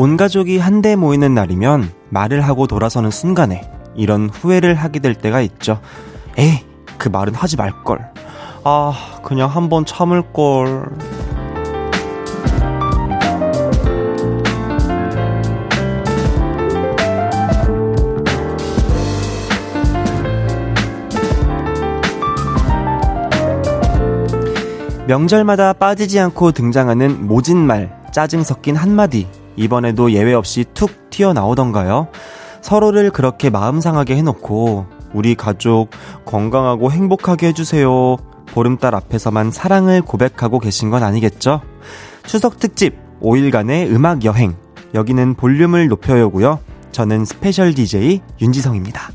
온 가족이 한데 모이는 날이면 말을 하고 돌아서는 순간에 이런 후회를 하게 될 때가 있죠. 에이, 그 말은 하지 말걸. 아, 그냥 한번 참을걸. 명절마다 빠지지 않고 등장하는 모진 말, 짜증 섞인 한마디. 이번에도 예외 없이 툭 튀어나오던가요? 서로를 그렇게 마음 상하게 해놓고, 우리 가족 건강하고 행복하게 해주세요. 보름달 앞에서만 사랑을 고백하고 계신 건 아니겠죠? 추석 특집 5일간의 음악 여행. 여기는 볼륨을 높여요고요. 저는 스페셜 DJ 윤지성입니다.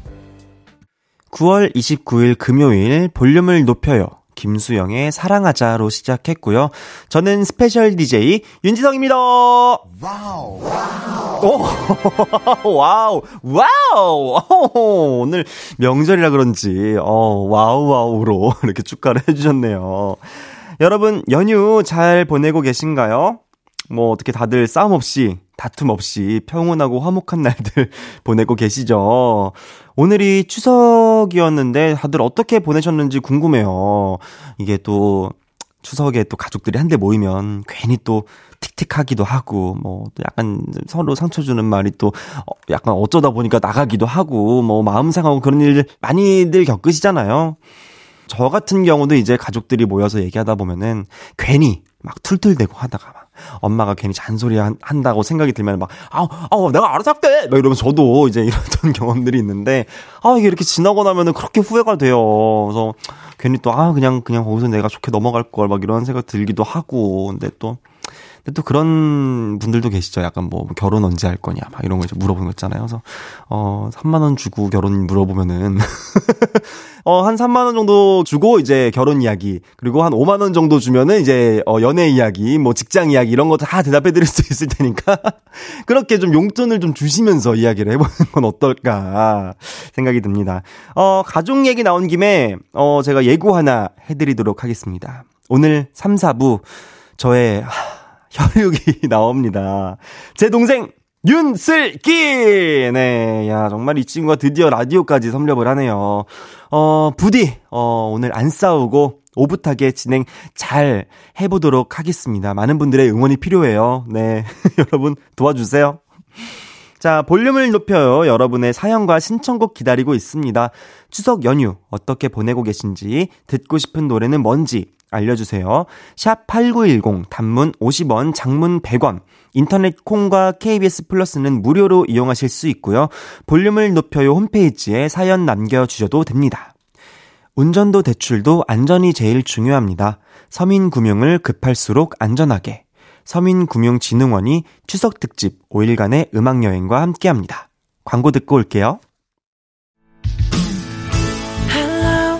9월 29일 금요일 볼륨을 높여요. 김수영의 사랑하자로 시작했고요. 저는 스페셜 DJ 윤지성입니다. 와우. 오, 와우. 와우. 오, 오늘 명절이라 그런지 어, 와우 와우로 이렇게 축하를 해 주셨네요. 여러분 연휴 잘 보내고 계신가요? 뭐 어떻게 다들 싸움 없이 다툼 없이 평온하고 화목한 날들 보내고 계시죠? 오늘이 추석이었는데 다들 어떻게 보내셨는지 궁금해요. 이게 또 추석에 또 가족들이 한데 모이면 괜히 또 틱틱하기도 하고 뭐또 약간 서로 상처 주는 말이 또 어, 약간 어쩌다 보니까 나가기도 하고 뭐 마음 상하고 그런 일 많이들 겪으시잖아요. 저 같은 경우도 이제 가족들이 모여서 얘기하다 보면은 괜히 막 툴툴대고 하다가 막 엄마가 괜히 잔소리 한, 다고 생각이 들면 막, 아우, 아우, 내가 알아서 할게! 막 이러면 저도 이제 이랬던 경험들이 있는데, 아, 이게 이렇게 지나고 나면은 그렇게 후회가 돼요. 그래서 괜히 또, 아, 그냥, 그냥 거기서 내가 좋게 넘어갈 걸, 막 이런 생각 들기도 하고, 근데 또, 근데 또 그런 분들도 계시죠. 약간 뭐 결혼 언제 할 거냐 막 이런 거 이제 물어보는 거 있잖아요. 그래서 어 3만 원 주고 결혼 물어보면은 어한 3만 원 정도 주고 이제 결혼 이야기 그리고 한 5만 원 정도 주면은 이제 어 연애 이야기 뭐 직장 이야기 이런 거 다 대답해 드릴 수 있을 테니까 그렇게 좀 용돈을 좀 주시면서 이야기를 해 보는 건 어떨까 생각이 듭니다. 어 가족 얘기 나온 김에 어 제가 예고 하나 해 드리도록 하겠습니다. 오늘 3, 4부 저의 혈육이 나옵니다. 제 동생 윤슬기! 네, 야, 정말 이 친구가 드디어 라디오까지 섭렵을 하네요. 어, 부디, 어, 오늘 안 싸우고 오붓하게 진행 잘 해보도록 하겠습니다. 많은 분들의 응원이 필요해요. 네, 여러분 도와주세요. 자, 볼륨을 높여요. 여러분의 사연과 신청곡 기다리고 있습니다. 추석 연휴 어떻게 보내고 계신지, 듣고 싶은 노래는 뭔지, 알려주세요. 샵 8910 단문 50원, 장문 100원. 인터넷 콩과 KBS 플러스는 무료로 이용하실 수 있고요. 볼륨을 높여요 홈페이지에 사연 남겨주셔도 됩니다. 운전도 대출도 안전이 제일 중요합니다. 서민금융을 급할수록 안전하게. 서민금융진흥원이 추석 특집 5일간의 음악여행과 함께합니다. 광고 듣고 올게요. Hello,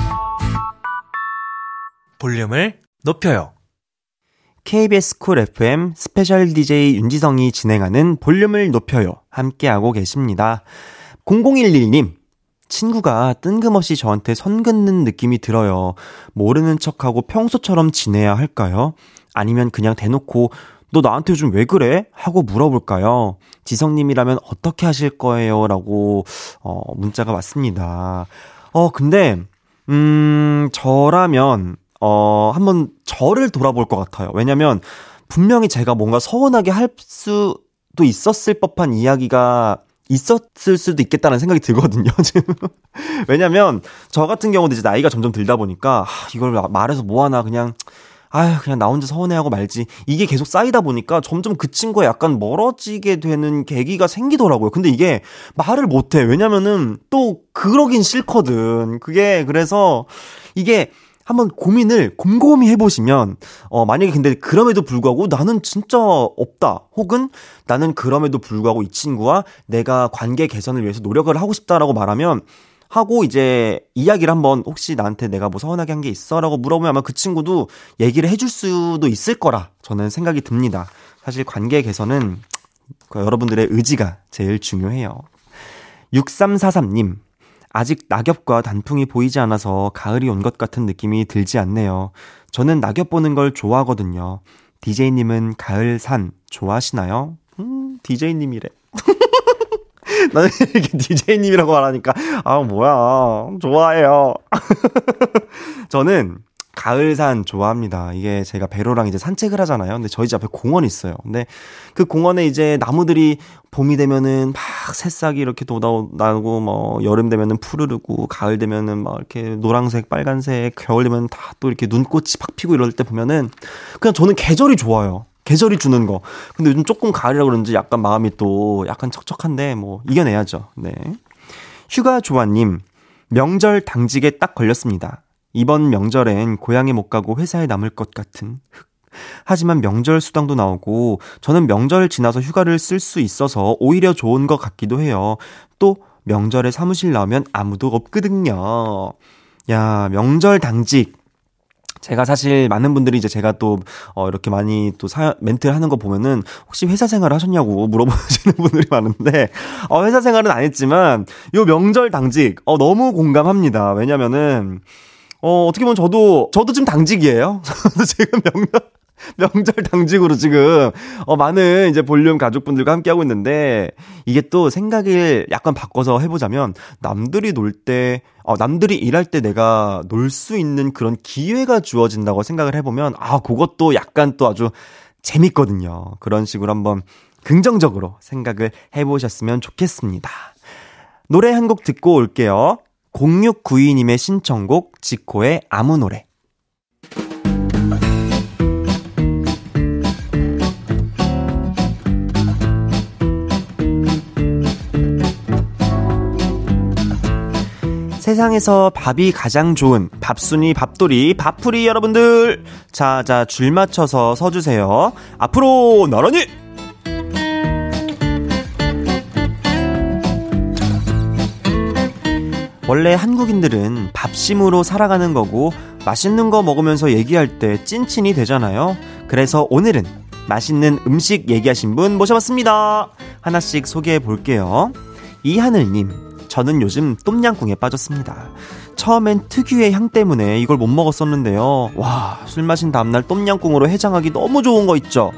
볼륨을 높여요. KBS 쿨 FM 스페셜 DJ 윤지성이 진행하는 볼륨을 높여요. 함께하고 계십니다. 0011님, 친구가 뜬금없이 저한테 선 긋는 느낌이 들어요. 모르는 척하고 평소처럼 지내야 할까요? 아니면 그냥 대놓고 너 나한테 요즘 왜 그래? 하고 물어볼까요? 지성님이라면 어떻게 하실 거예요? 라고, 어, 문자가 왔습니다. 어, 근데, 음, 저라면, 어, 한번 저를 돌아볼 것 같아요. 왜냐면 분명히 제가 뭔가 서운하게 할 수도 있었을 법한 이야기가 있었을 수도 있겠다는 생각이 들거든요, 지금. 왜냐면 저 같은 경우도 이제 나이가 점점 들다 보니까 하, 이걸 말해서 뭐하나 그냥 아휴, 그냥 나 혼자 서운해하고 말지. 이게 계속 쌓이다 보니까 점점 그 친구와 약간 멀어지게 되는 계기가 생기더라고요. 근데 이게 말을 못해. 왜냐면은 또 그러긴 싫거든. 그게 그래서 이게 한번 고민을 곰곰이 해보시면, 어, 만약에 근데 그럼에도 불구하고 나는 진짜 없다. 혹은 나는 그럼에도 불구하고 이 친구와 내가 관계 개선을 위해서 노력을 하고 싶다라고 말하면, 하고 이제 이야기를 한번 혹시 나한테 내가 뭐 서운하게 한 게 있어? 라고 물어보면 아마 그 친구도 얘기를 해줄 수도 있을 거라 저는 생각이 듭니다. 사실 관계 개선은 그 여러분들의 의지가 제일 중요해요. 6343님, 아직 낙엽과 단풍이 보이지 않아서 가을이 온 것 같은 느낌이 들지 않네요. 저는 낙엽 보는 걸 좋아하거든요. DJ님은 가을 산 좋아하시나요? 음, DJ님이래. 나는 이렇게 DJ님이라고 말하니까, 아, 뭐야. 좋아해요. 저는 가을산 좋아합니다. 이게 제가 배로랑 이제 산책을 하잖아요. 근데 저희 집 앞에 공원이 있어요. 근데 그 공원에 이제 나무들이 봄이 되면은 막 새싹이 이렇게 돋아나고 뭐 여름 되면은 푸르르고 가을 되면은 막 이렇게 노란색, 빨간색, 겨울 되면 다 또 이렇게 눈꽃이 팍 피고 이럴 때 보면은 그냥 저는 계절이 좋아요. 계절이 주는 거. 근데 요즘 조금 가을이라 그런지 약간 마음이 또 약간 척척한데 뭐 이겨내야죠. 네. 휴가 조아님, 명절 당직에 딱 걸렸습니다. 이번 명절엔 고향에 못 가고 회사에 남을 것 같은 흑. 하지만 명절 수당도 나오고 저는 명절 지나서 휴가를 쓸 수 있어서 오히려 좋은 것 같기도 해요. 또 명절에 사무실 나오면 아무도 없거든요. 야, 명절 당직. 제가 사실 많은 분들이 이제 제가 또, 어, 이렇게 많이 또 사, 멘트를 하는 거 보면은 혹시 회사 생활을 하셨냐고 물어보시는 분들이 많은데, 어, 회사 생활은 안 했지만, 요 명절 당직, 어, 너무 공감합니다. 왜냐면은, 어, 어떻게 보면 저도, 저도 지금 당직이에요. 저도 지금 명절, 명절 당직으로 지금, 어, 많은 이제 볼륨 가족분들과 함께하고 있는데, 이게 또 생각을 약간 바꿔서 해보자면, 남들이 놀 때, 어, 남들이 일할 때 내가 놀 수 있는 그런 기회가 주어진다고 생각을 해보면, 아, 그것도 약간 또 아주 재밌거든요. 그런 식으로 한번 긍정적으로 생각을 해보셨으면 좋겠습니다. 노래 한 곡 듣고 올게요. 0692님의 신청곡 지코의 아무 노래. 세상에서 밥이 가장 좋은 밥순이 밥돌이 밥풀이 여러분들. 자자 줄 맞춰서 서주세요. 앞으로 나란히 원래 한국인들은 밥심으로 살아가는 거고 맛있는 거 먹으면서 얘기할 때 찐친이 되잖아요. 그래서 오늘은 맛있는 음식 얘기하신 분 모셔봤습니다. 하나씩 소개해 볼게요. 이하늘님, 저는 요즘 똠양꿍에 빠졌습니다. 처음엔 특유의 향 때문에 이걸 못 먹었었는데요. 와, 술 마신 다음날 똠양꿍으로 해장하기 너무 좋은 거 있죠?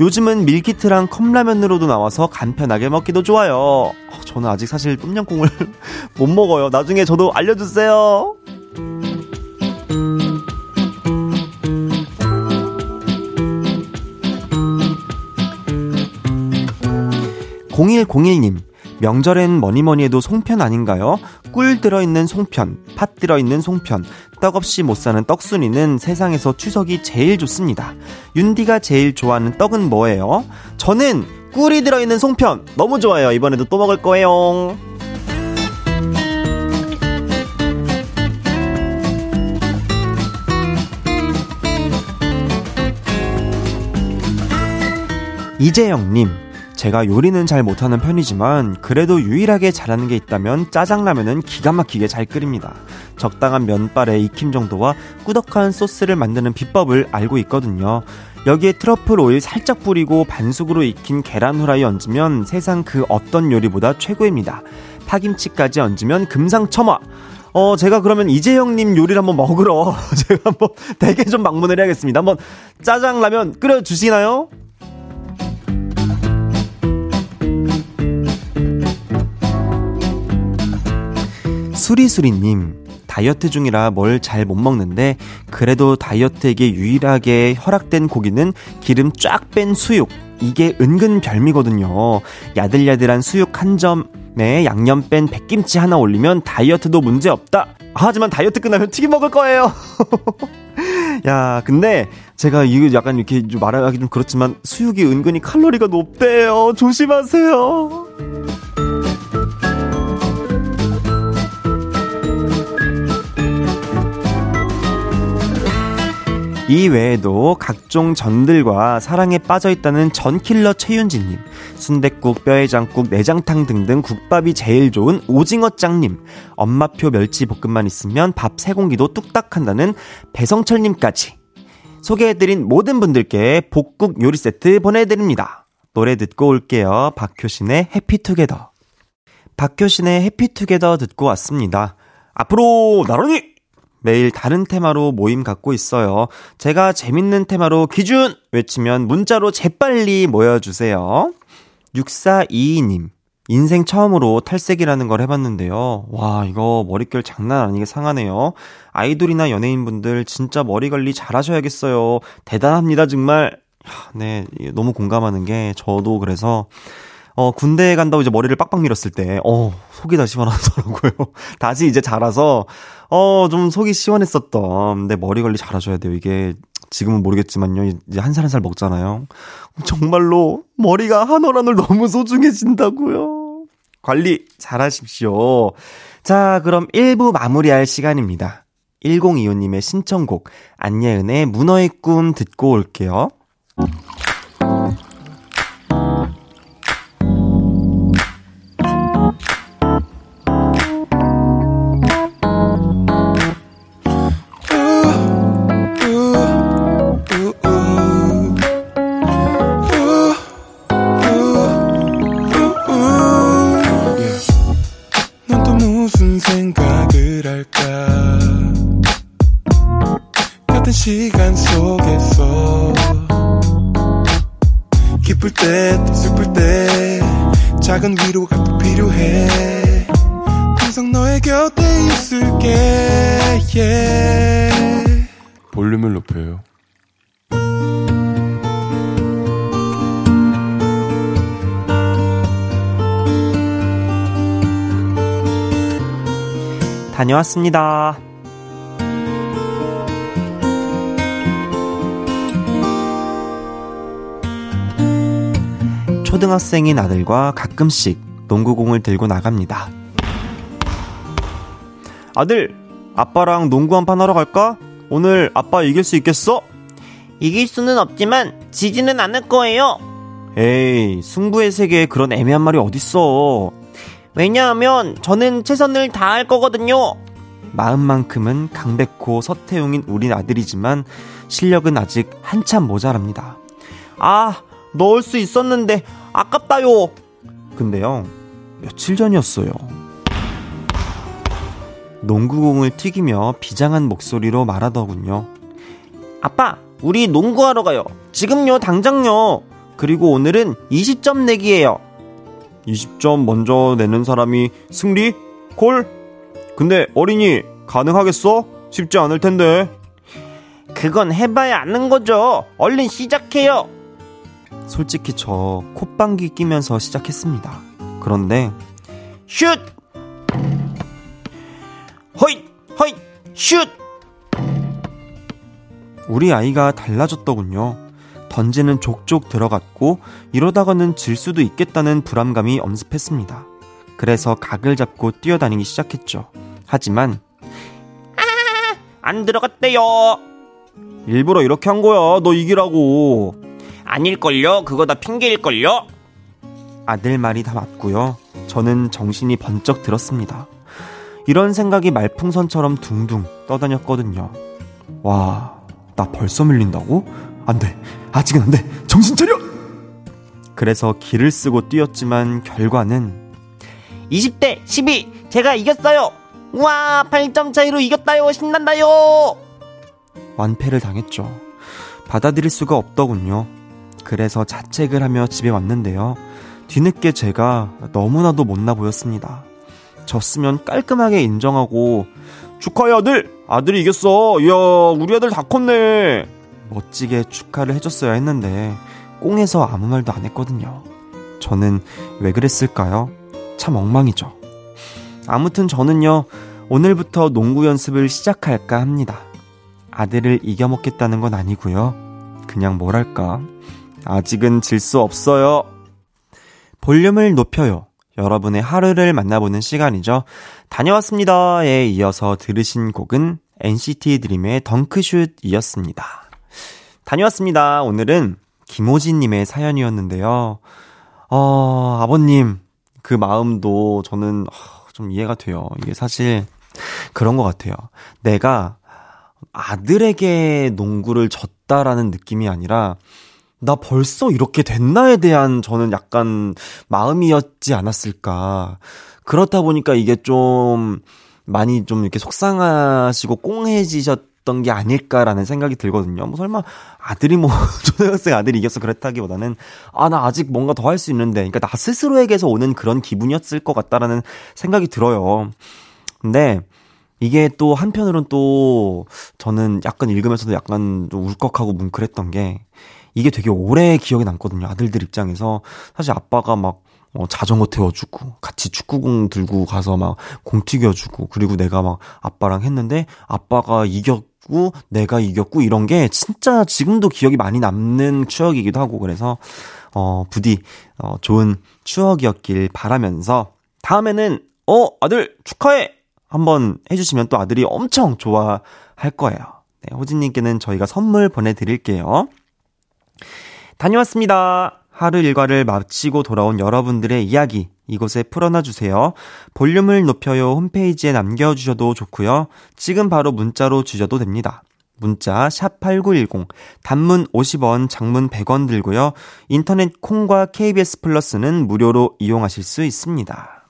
요즘은 밀키트랑 컵라면으로도 나와서 간편하게 먹기도 좋아요. 저는 아직 사실 똠양꿍을 못 먹어요. 나중에 저도 알려주세요. 0101님, 명절엔 뭐니 뭐니 해도 송편 아닌가요? 꿀 들어있는 송편, 팥 들어있는 송편, 떡 없이 못 사는 떡순이는 세상에서 추석이 제일 좋습니다. 윤디가 제일 좋아하는 떡은 뭐예요? 저는 꿀이 들어있는 송편 너무 좋아요. 이번에도 또 먹을 거예요. 이재영님, 제가 요리는 잘 못하는 편이지만 그래도 유일하게 잘하는 게 있다면 짜장라면은 기가 막히게 잘 끓입니다. 적당한 면발의 익힘 정도와 꾸덕한 소스를 만드는 비법을 알고 있거든요. 여기에 트러플 오일 살짝 뿌리고 반숙으로 익힌 계란 후라이 얹으면 세상 그 어떤 요리보다 최고입니다. 파김치까지 얹으면 금상첨화. 어, 제가 그러면 이재형님 요리를 한번 먹으러 제가 한번 대게 좀 방문을 해야겠습니다. 한번 짜장라면 끓여주시나요? 수리수리님, 다이어트 중이라 뭘 잘 못 먹는데, 그래도 다이어트에게 유일하게 허락된 고기는 기름 쫙 뺀 수육. 이게 은근 별미거든요. 야들야들한 수육 한 점에 양념 뺀 백김치 하나 올리면 다이어트도 문제 없다. 하지만 다이어트 끝나면 튀김 먹을 거예요. 야, 근데 제가 이거 약간 이렇게 좀 말하기 좀 그렇지만 수육이 은근히 칼로리가 높대요. 조심하세요. 이 외에도 각종 전들과 사랑에 빠져 있다는 전킬러 최윤진님, 순댓국, 뼈해장국, 내장탕 등등 국밥이 제일 좋은 오징어짱님, 엄마표 멸치 볶음만 있으면 밥 세 공기도 뚝딱 한다는 배성철님까지 소개해드린 모든 분들께 복국 요리 세트 보내드립니다. 노래 듣고 올게요. 박효신의 해피투게더. 박효신의 해피투게더 듣고 왔습니다. 앞으로 나란히 매일 다른 테마로 모임 갖고 있어요. 제가 재밌는 테마로 기준 외치면 문자로 재빨리 모여주세요. 6422님. 인생 처음으로 탈색이라는 걸 해봤는데요. 와, 이거 머릿결 장난 아니게 상하네요. 아이돌이나 연예인분들 진짜 머리 관리 잘 하셔야겠어요. 대단합니다, 정말. 네, 너무 공감하는 게 저도 그래서 어, 군대에 간다고 이제 머리를 빡빡 밀었을 때, 어, 속이 다 시원하더라고요. 다시 이제 자라서, 어, 좀 속이 시원했었던, 내 머리 관리 잘하셔야 돼요. 이게, 지금은 모르겠지만요. 이제 한살 한 살 먹잖아요. 정말로, 머리가 한 올 한 올 너무 소중해진다고요. 관리 잘하십시오. 자, 그럼 1부 마무리할 시간입니다. 1025님의 신청곡, 안예은의 문어의 꿈 듣고 올게요. 다녀왔습니다. 초등학생인 아들과 가끔씩 농구공을 들고 나갑니다. 아들, 아빠랑 농구 한 판 하러 갈까? 오늘 아빠 이길 수 있겠어? 이길 수는 없지만 지지는 않을 거예요. 에이, 승부의 세계에 그런 애매한 말이 어딨어. 왜냐하면 저는 최선을 다할 거거든요. 마음만큼은 강백호, 서태웅인 우리 아들이지만 실력은 아직 한참 모자랍니다. 아, 넣을 수 있었는데 아깝다요. 근데요, 며칠 전이었어요. 농구공을 튀기며 비장한 목소리로 말하더군요. 아빠, 우리 농구하러 가요. 지금요, 당장요. 그리고 오늘은 20점 내기예요. 20점 먼저 내는 사람이 승리? 콜? 근데 어린이 가능하겠어? 쉽지 않을 텐데. 그건 해봐야 아는 거죠. 얼른 시작해요. 솔직히 저 콧방귀 끼면서 시작했습니다. 그런데 슛! 허잇! 허잇! 슛! 우리 아이가 달라졌더군요. 던지는 족족 들어갔고 이러다가는 질 수도 있겠다는 불안감이 엄습했습니다. 그래서 각을 잡고 뛰어다니기 시작했죠. 하지만 아, 안 들어갔대요. 일부러 이렇게 한 거야. 너 이기라고. 아닐걸요. 그거 다 핑계일걸요. 아들 말이 다 맞고요. 저는 정신이 번쩍 들었습니다. 이런 생각이 말풍선처럼 둥둥 떠다녔거든요. 와, 나 벌써 밀린다고? 안 돼. 아직은 안 돼. 정신 차려! 그래서 길을 쓰고 뛰었지만 결과는 20대 12 제가 이겼어요. 와 8점 차이로 이겼다요. 신난다요. 완패를 당했죠. 받아들일 수가 없더군요. 그래서 자책을 하며 집에 왔는데요. 뒤늦게 제가 너무나도 못나 보였습니다. 졌으면 깔끔하게 인정하고 축하해 아들! 아들이 이겼어. 이야 우리 아들 다 컸네. 멋지게 축하를 해줬어야 했는데 꽁해서 아무 말도 안 했거든요. 저는 왜 그랬을까요? 참 엉망이죠. 아무튼 저는요, 오늘부터 농구 연습을 시작할까 합니다. 아들을 이겨먹겠다는 건 아니고요. 그냥 뭐랄까. 아직은 질 수 없어요. 볼륨을 높여요. 여러분의 하루를 만나보는 시간이죠. 다녀왔습니다에 이어서 들으신 곡은 NCT 드림의 덩크슛이었습니다. 다녀왔습니다. 오늘은 김호진님의 사연이었는데요. 어, 아버님, 그 마음도 저는 좀 이해가 돼요. 이게 사실 그런 것 같아요. 내가 아들에게 농구를 졌다라는 느낌이 아니라 나 벌써 이렇게 됐나에 대한 저는 약간 마음이었지 않았을까. 그렇다 보니까 이게 좀 많이 좀 이렇게 속상하시고 꽁해지셨 던 게 아닐까라는 생각이 들거든요. 뭐 설마 아들이 뭐 초등학생 아들이 이겼어 그랬다기보다는 아 나 아직 뭔가 더 할 수 있는데 그러니까 나 스스로에게서 오는 그런 기분이었을 것 같다라는 생각이 들어요. 근데 이게 또 한편으론 또 저는 약간 읽으면서도 약간 좀 울컥하고 뭉클했던 게 이게 되게 오래 기억에 남거든요. 아들들 입장에서. 사실 아빠가 막 어, 자전거 태워주고, 같이 축구공 들고 가서 막 공 튀겨주고, 그리고 내가 막 아빠랑 했는데, 아빠가 이겼 고, 내가 이겼고, 이런 게 진짜 지금도 기억이 많이 남는 추억이기도 하고, 그래서, 어, 부디, 어, 좋은 추억이었길 바라면서, 다음에는, 어, 아들, 축하해! 한번 해주시면 또 아들이 엄청 좋아할 거예요. 네, 호진님께는 저희가 선물 보내드릴게요. 다녀왔습니다. 하루 일과를 마치고 돌아온 여러분들의 이야기 이곳에 풀어놔 주세요. 볼륨을 높여요 홈페이지에 남겨 주셔도 좋고요. 지금 바로 문자로 주셔도 됩니다. 문자 샵8910 단문 50원 장문 100원 들고요. 인터넷 콩과 KBS 플러스는 무료로 이용하실 수 있습니다.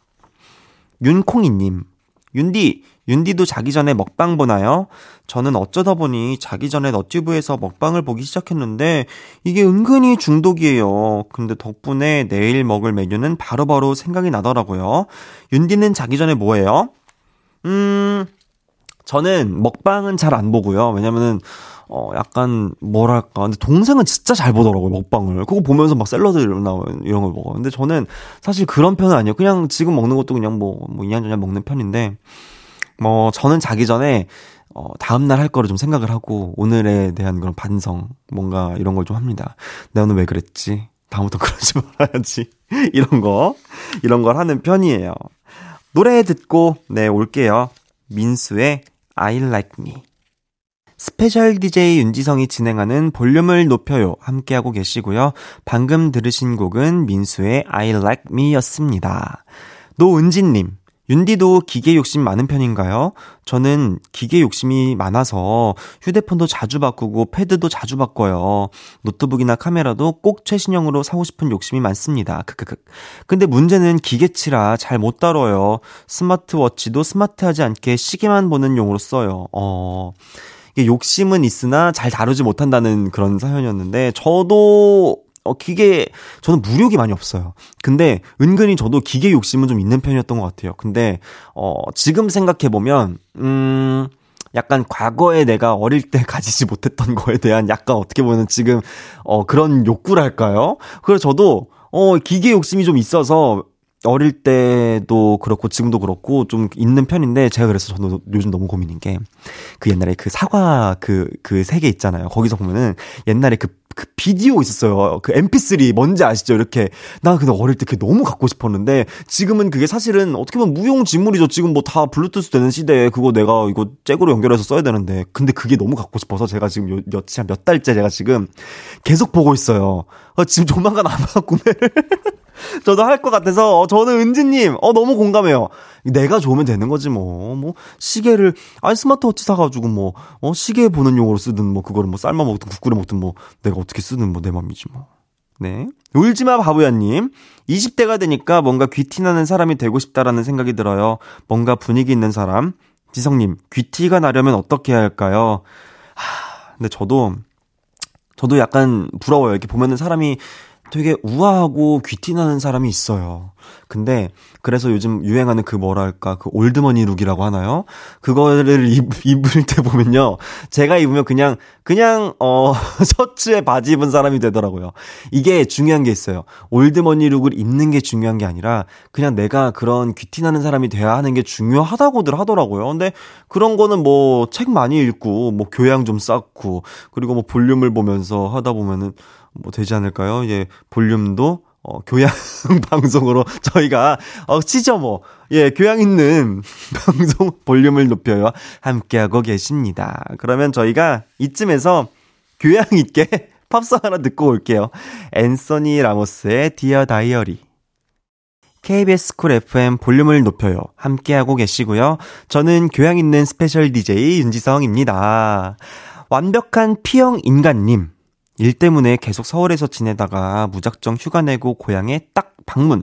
윤콩이 님 윤디 윤디도 자기 전에 먹방 보나요? 저는 어쩌다 보니 자기 전에 너튜브에서 먹방을 보기 시작했는데 이게 은근히 중독이에요. 근데 덕분에 내일 먹을 메뉴는 바로바로 바로 생각이 나더라고요. 윤디는 자기 전에 뭐해요? 음, 저는 먹방은 잘 안 보고요. 왜냐면은 어, 약간, 뭐랄까. 근데 동생은 진짜 잘 보더라고요, 먹방을. 그거 보면서 막 샐러드 이런 걸 먹어. 근데 저는 사실 그런 편은 아니에요. 그냥 지금 먹는 것도 그냥 뭐, 뭐, 이년저년 먹는 편인데, 뭐 저는 자기 전에 어, 다음날 할 거를 좀 생각을 하고, 오늘에 대한 그런 반성, 뭔가 이런 걸 좀 합니다. 내가 오늘 왜 그랬지? 다음부터 그러지 말아야지. 이런 거, 이런 걸 하는 편이에요. 노래 듣고, 네, 올게요. 민수의 I like me. 스페셜 DJ 윤지성이 진행하는 볼륨을 높여요. 함께하고 계시고요. 방금 들으신 곡은 민수의 I like me 였습니다. 노은진님, 윤디도 기계 욕심 많은 편인가요? 저는 기계 욕심이 많아서 휴대폰도 자주 바꾸고 패드도 자주 바꿔요. 노트북이나 카메라도 꼭 최신형으로 사고 싶은 욕심이 많습니다. 크크크. 근데 문제는 기계치라 잘 못 다뤄요. 스마트워치도 스마트하지 않게 시계만 보는 용으로 써요. 어. 이게 욕심은 있으나 잘 다루지 못한다는 그런 사연이었는데 저도 어, 기계, 저는 무력이 많이 없어요. 근데 은근히 저도 기계 욕심은 좀 있는 편이었던 것 같아요. 근데, 어, 지금 생각해보면, 음, 약간 과거에 내가 어릴 때 가지지 못했던 거에 대한 약간 어떻게 보면 지금, 어, 그런 욕구랄까요? 그래서 저도, 어, 기계 욕심이 좀 있어서 어릴 때도 그렇고 지금도 그렇고 좀 있는 편인데 제가 그래서 저도 요즘 너무 고민인 게 그 옛날에 그 사과 그 그 세계 있잖아요. 거기서 보면은 옛날에 그, 그 비디오 있었어요. 그 MP3 뭔지 아시죠? 이렇게 나 근데 어릴 때 그게 너무 갖고 싶었는데 지금은 그게 사실은 어떻게 보면 무용지물이죠. 지금 뭐 다 블루투스 되는 시대에 그거 내가 이거 잭으로 연결해서 써야 되는데 근데 그게 너무 갖고 싶어서 제가 지금 요, 며칠 몇 달째 제가 지금 계속 보고 있어요. 어, 지금 조만간 아마 구매를 저도 할 것 같아서 어, 저는 은지님 어 너무 공감해요. 내가 좋으면 되는 거지 뭐. 뭐 시계를 아니 스마트워치 사가지고 뭐 어 시계 보는 용으로 쓰든 뭐 그거를 뭐 삶아 먹든 국 끓여 먹든 뭐 내가 어떻게 쓰든 뭐 내 맘이지 뭐. 네. 울지마 바보야님. 20대가 되니까 뭔가 귀티나는 사람이 되고 싶다라는 생각이 들어요. 뭔가 분위기 있는 사람. 지성님, 귀티가 나려면 어떻게 해야 할까요? 하, 근데 저도, 저도 약간 부러워요. 이렇게 보면은 사람이 되게 우아하고 귀티나는 사람이 있어요. 근데 그래서 요즘 유행하는 그 뭐랄까 그 old money look이라고 하나요? 그거를 입, 입을 때 보면요. 제가 입으면 그냥 그냥 어 셔츠에 바지 입은 사람이 되더라고요. 이게 중요한 게 있어요. old money look을 입는 게 중요한 게 아니라 그냥 내가 그런 귀티나는 사람이 돼야 하는 게 중요하다고들 하더라고요. 근데 그런 거는 뭐 책 많이 읽고 뭐 교양 좀 쌓고 그리고 뭐 볼륨을 보면서 하다 보면은 뭐 되지 않을까요? 예, 볼륨도 어, 교양 방송으로 저희가, 어, 치죠, 뭐. 예, 교양 있는 방송 볼륨을 높여요. 함께하고 계십니다. 그러면 저희가 이쯤에서 교양 있게 팝송 하나 듣고 올게요. 앤서니 라모스의 디어 다이어리. KBS 쿨 FM 볼륨을 높여요. 함께하고 계시고요. 저는 교양 있는 스페셜 DJ 윤지성입니다. 완벽한 P형 인간님. 일 때문에 계속 서울에서 지내다가 무작정 휴가 내고 고향에 딱 방문.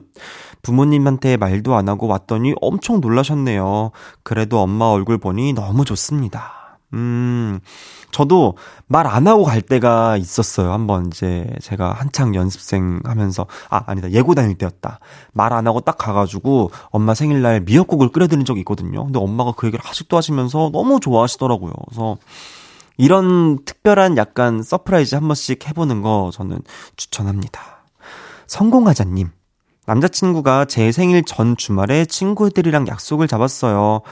부모님한테 말도 안 하고 왔더니 엄청 놀라셨네요. 그래도 엄마 얼굴 보니 너무 좋습니다. 음, 저도 말 안 하고 갈 때가 있었어요. 한번 이제 제가 한창 연습생 하면서, 아, 아니다. 예고 다닐 때였다. 말 안 하고 딱 가가지고 엄마 생일날 미역국을 끓여드린 적이 있거든요. 근데 엄마가 그 얘기를 아직도 하시면서 너무 좋아하시더라고요. 그래서 이런 특별한 약간 surprise 한 번씩 해보는 거 저는 추천합니다. 성공하자님. 남자친구가 제 생일 전 주말에 친구들이랑 약속을 잡았어요.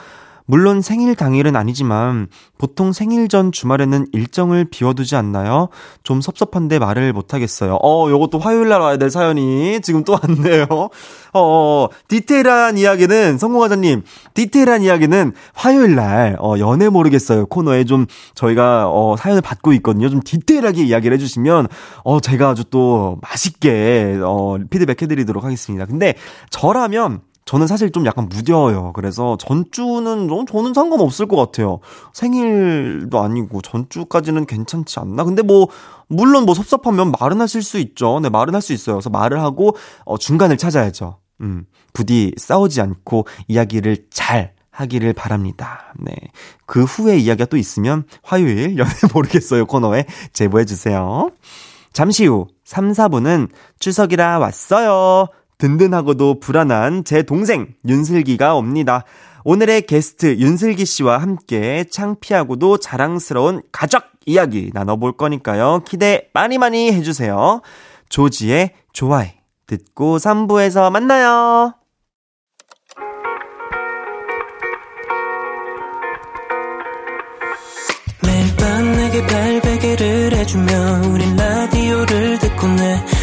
물론 생일 당일은 아니지만 보통 생일 전 주말에는 일정을 비워두지 않나요? 좀 섭섭한데 말을 못하겠어요. 어, 요것도 화요일 날 와야 될 사연이 지금 또 왔네요. 어, 어 디테일한 이야기는, 성공하자님, 디테일한 이야기는 화요일 날, 어, 연애 모르겠어요. 코너에 좀 저희가, 어, 사연을 받고 있거든요. 좀 디테일하게 이야기를 해주시면, 어, 제가 아주 또 맛있게, 어, 피드백 해드리도록 하겠습니다. 근데 저라면, 저는 사실 좀 약간 무뎌요. 그래서 전주는 저는 상관없을 것 같아요. 생일도 아니고 전주까지는 괜찮지 않나? 근데 뭐 물론 뭐 섭섭하면 말은 하실 수 있죠. 네, 말은 할 수 있어요. 그래서 말을 하고 어 중간을 찾아야죠. 음. 부디 싸우지 않고 이야기를 잘 하기를 바랍니다. 네. 그 후에 이야기가 또 있으면 화요일 연애 모르겠어요 코너에 제보해 주세요. 잠시 후 3, 4분은 추석이라 왔어요. 든든하고도 불안한 제 동생 윤슬기가 옵니다. 오늘의 게스트 윤슬기 씨와 함께 창피하고도 자랑스러운 가족 이야기 나눠볼 거니까요. 기대 많이 많이 해주세요. 조지의 좋아해. 듣고 3부에서 만나요. 매일 밤 내게 발베개를 해주며 우린 라디오를 듣고 내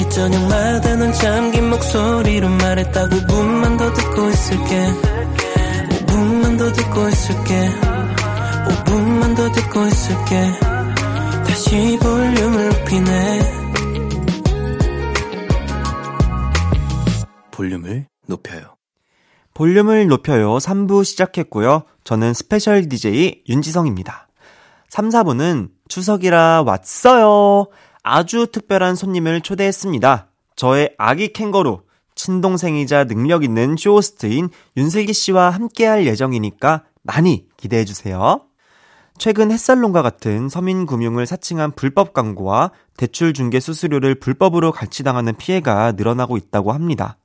매일 저녁마다 넌 잠긴 목소리로 말했다 5분만 더 듣고 있을게. 5분만 더 듣고 있을게. 5분만 더 듣고 있을게. 다시 볼륨을 높이네. 볼륨을 높여요. 볼륨을 높여요. 3부 시작했고요. 저는 special DJ 윤지성입니다. 3, 4부는 추석이라 왔어요 아주 특별한 손님을 초대했습니다. 저의 아기 캥거루, 친동생이자 능력 있는 쇼호스트인 윤슬기 씨와 함께 할 예정이니까 많이 기대해 주세요. 최근 햇살론과 같은 서민금융을 사칭한 불법 광고와 대출 중개 수수료를 불법으로 갈취당하는 피해가 늘어나고 있다고 합니다.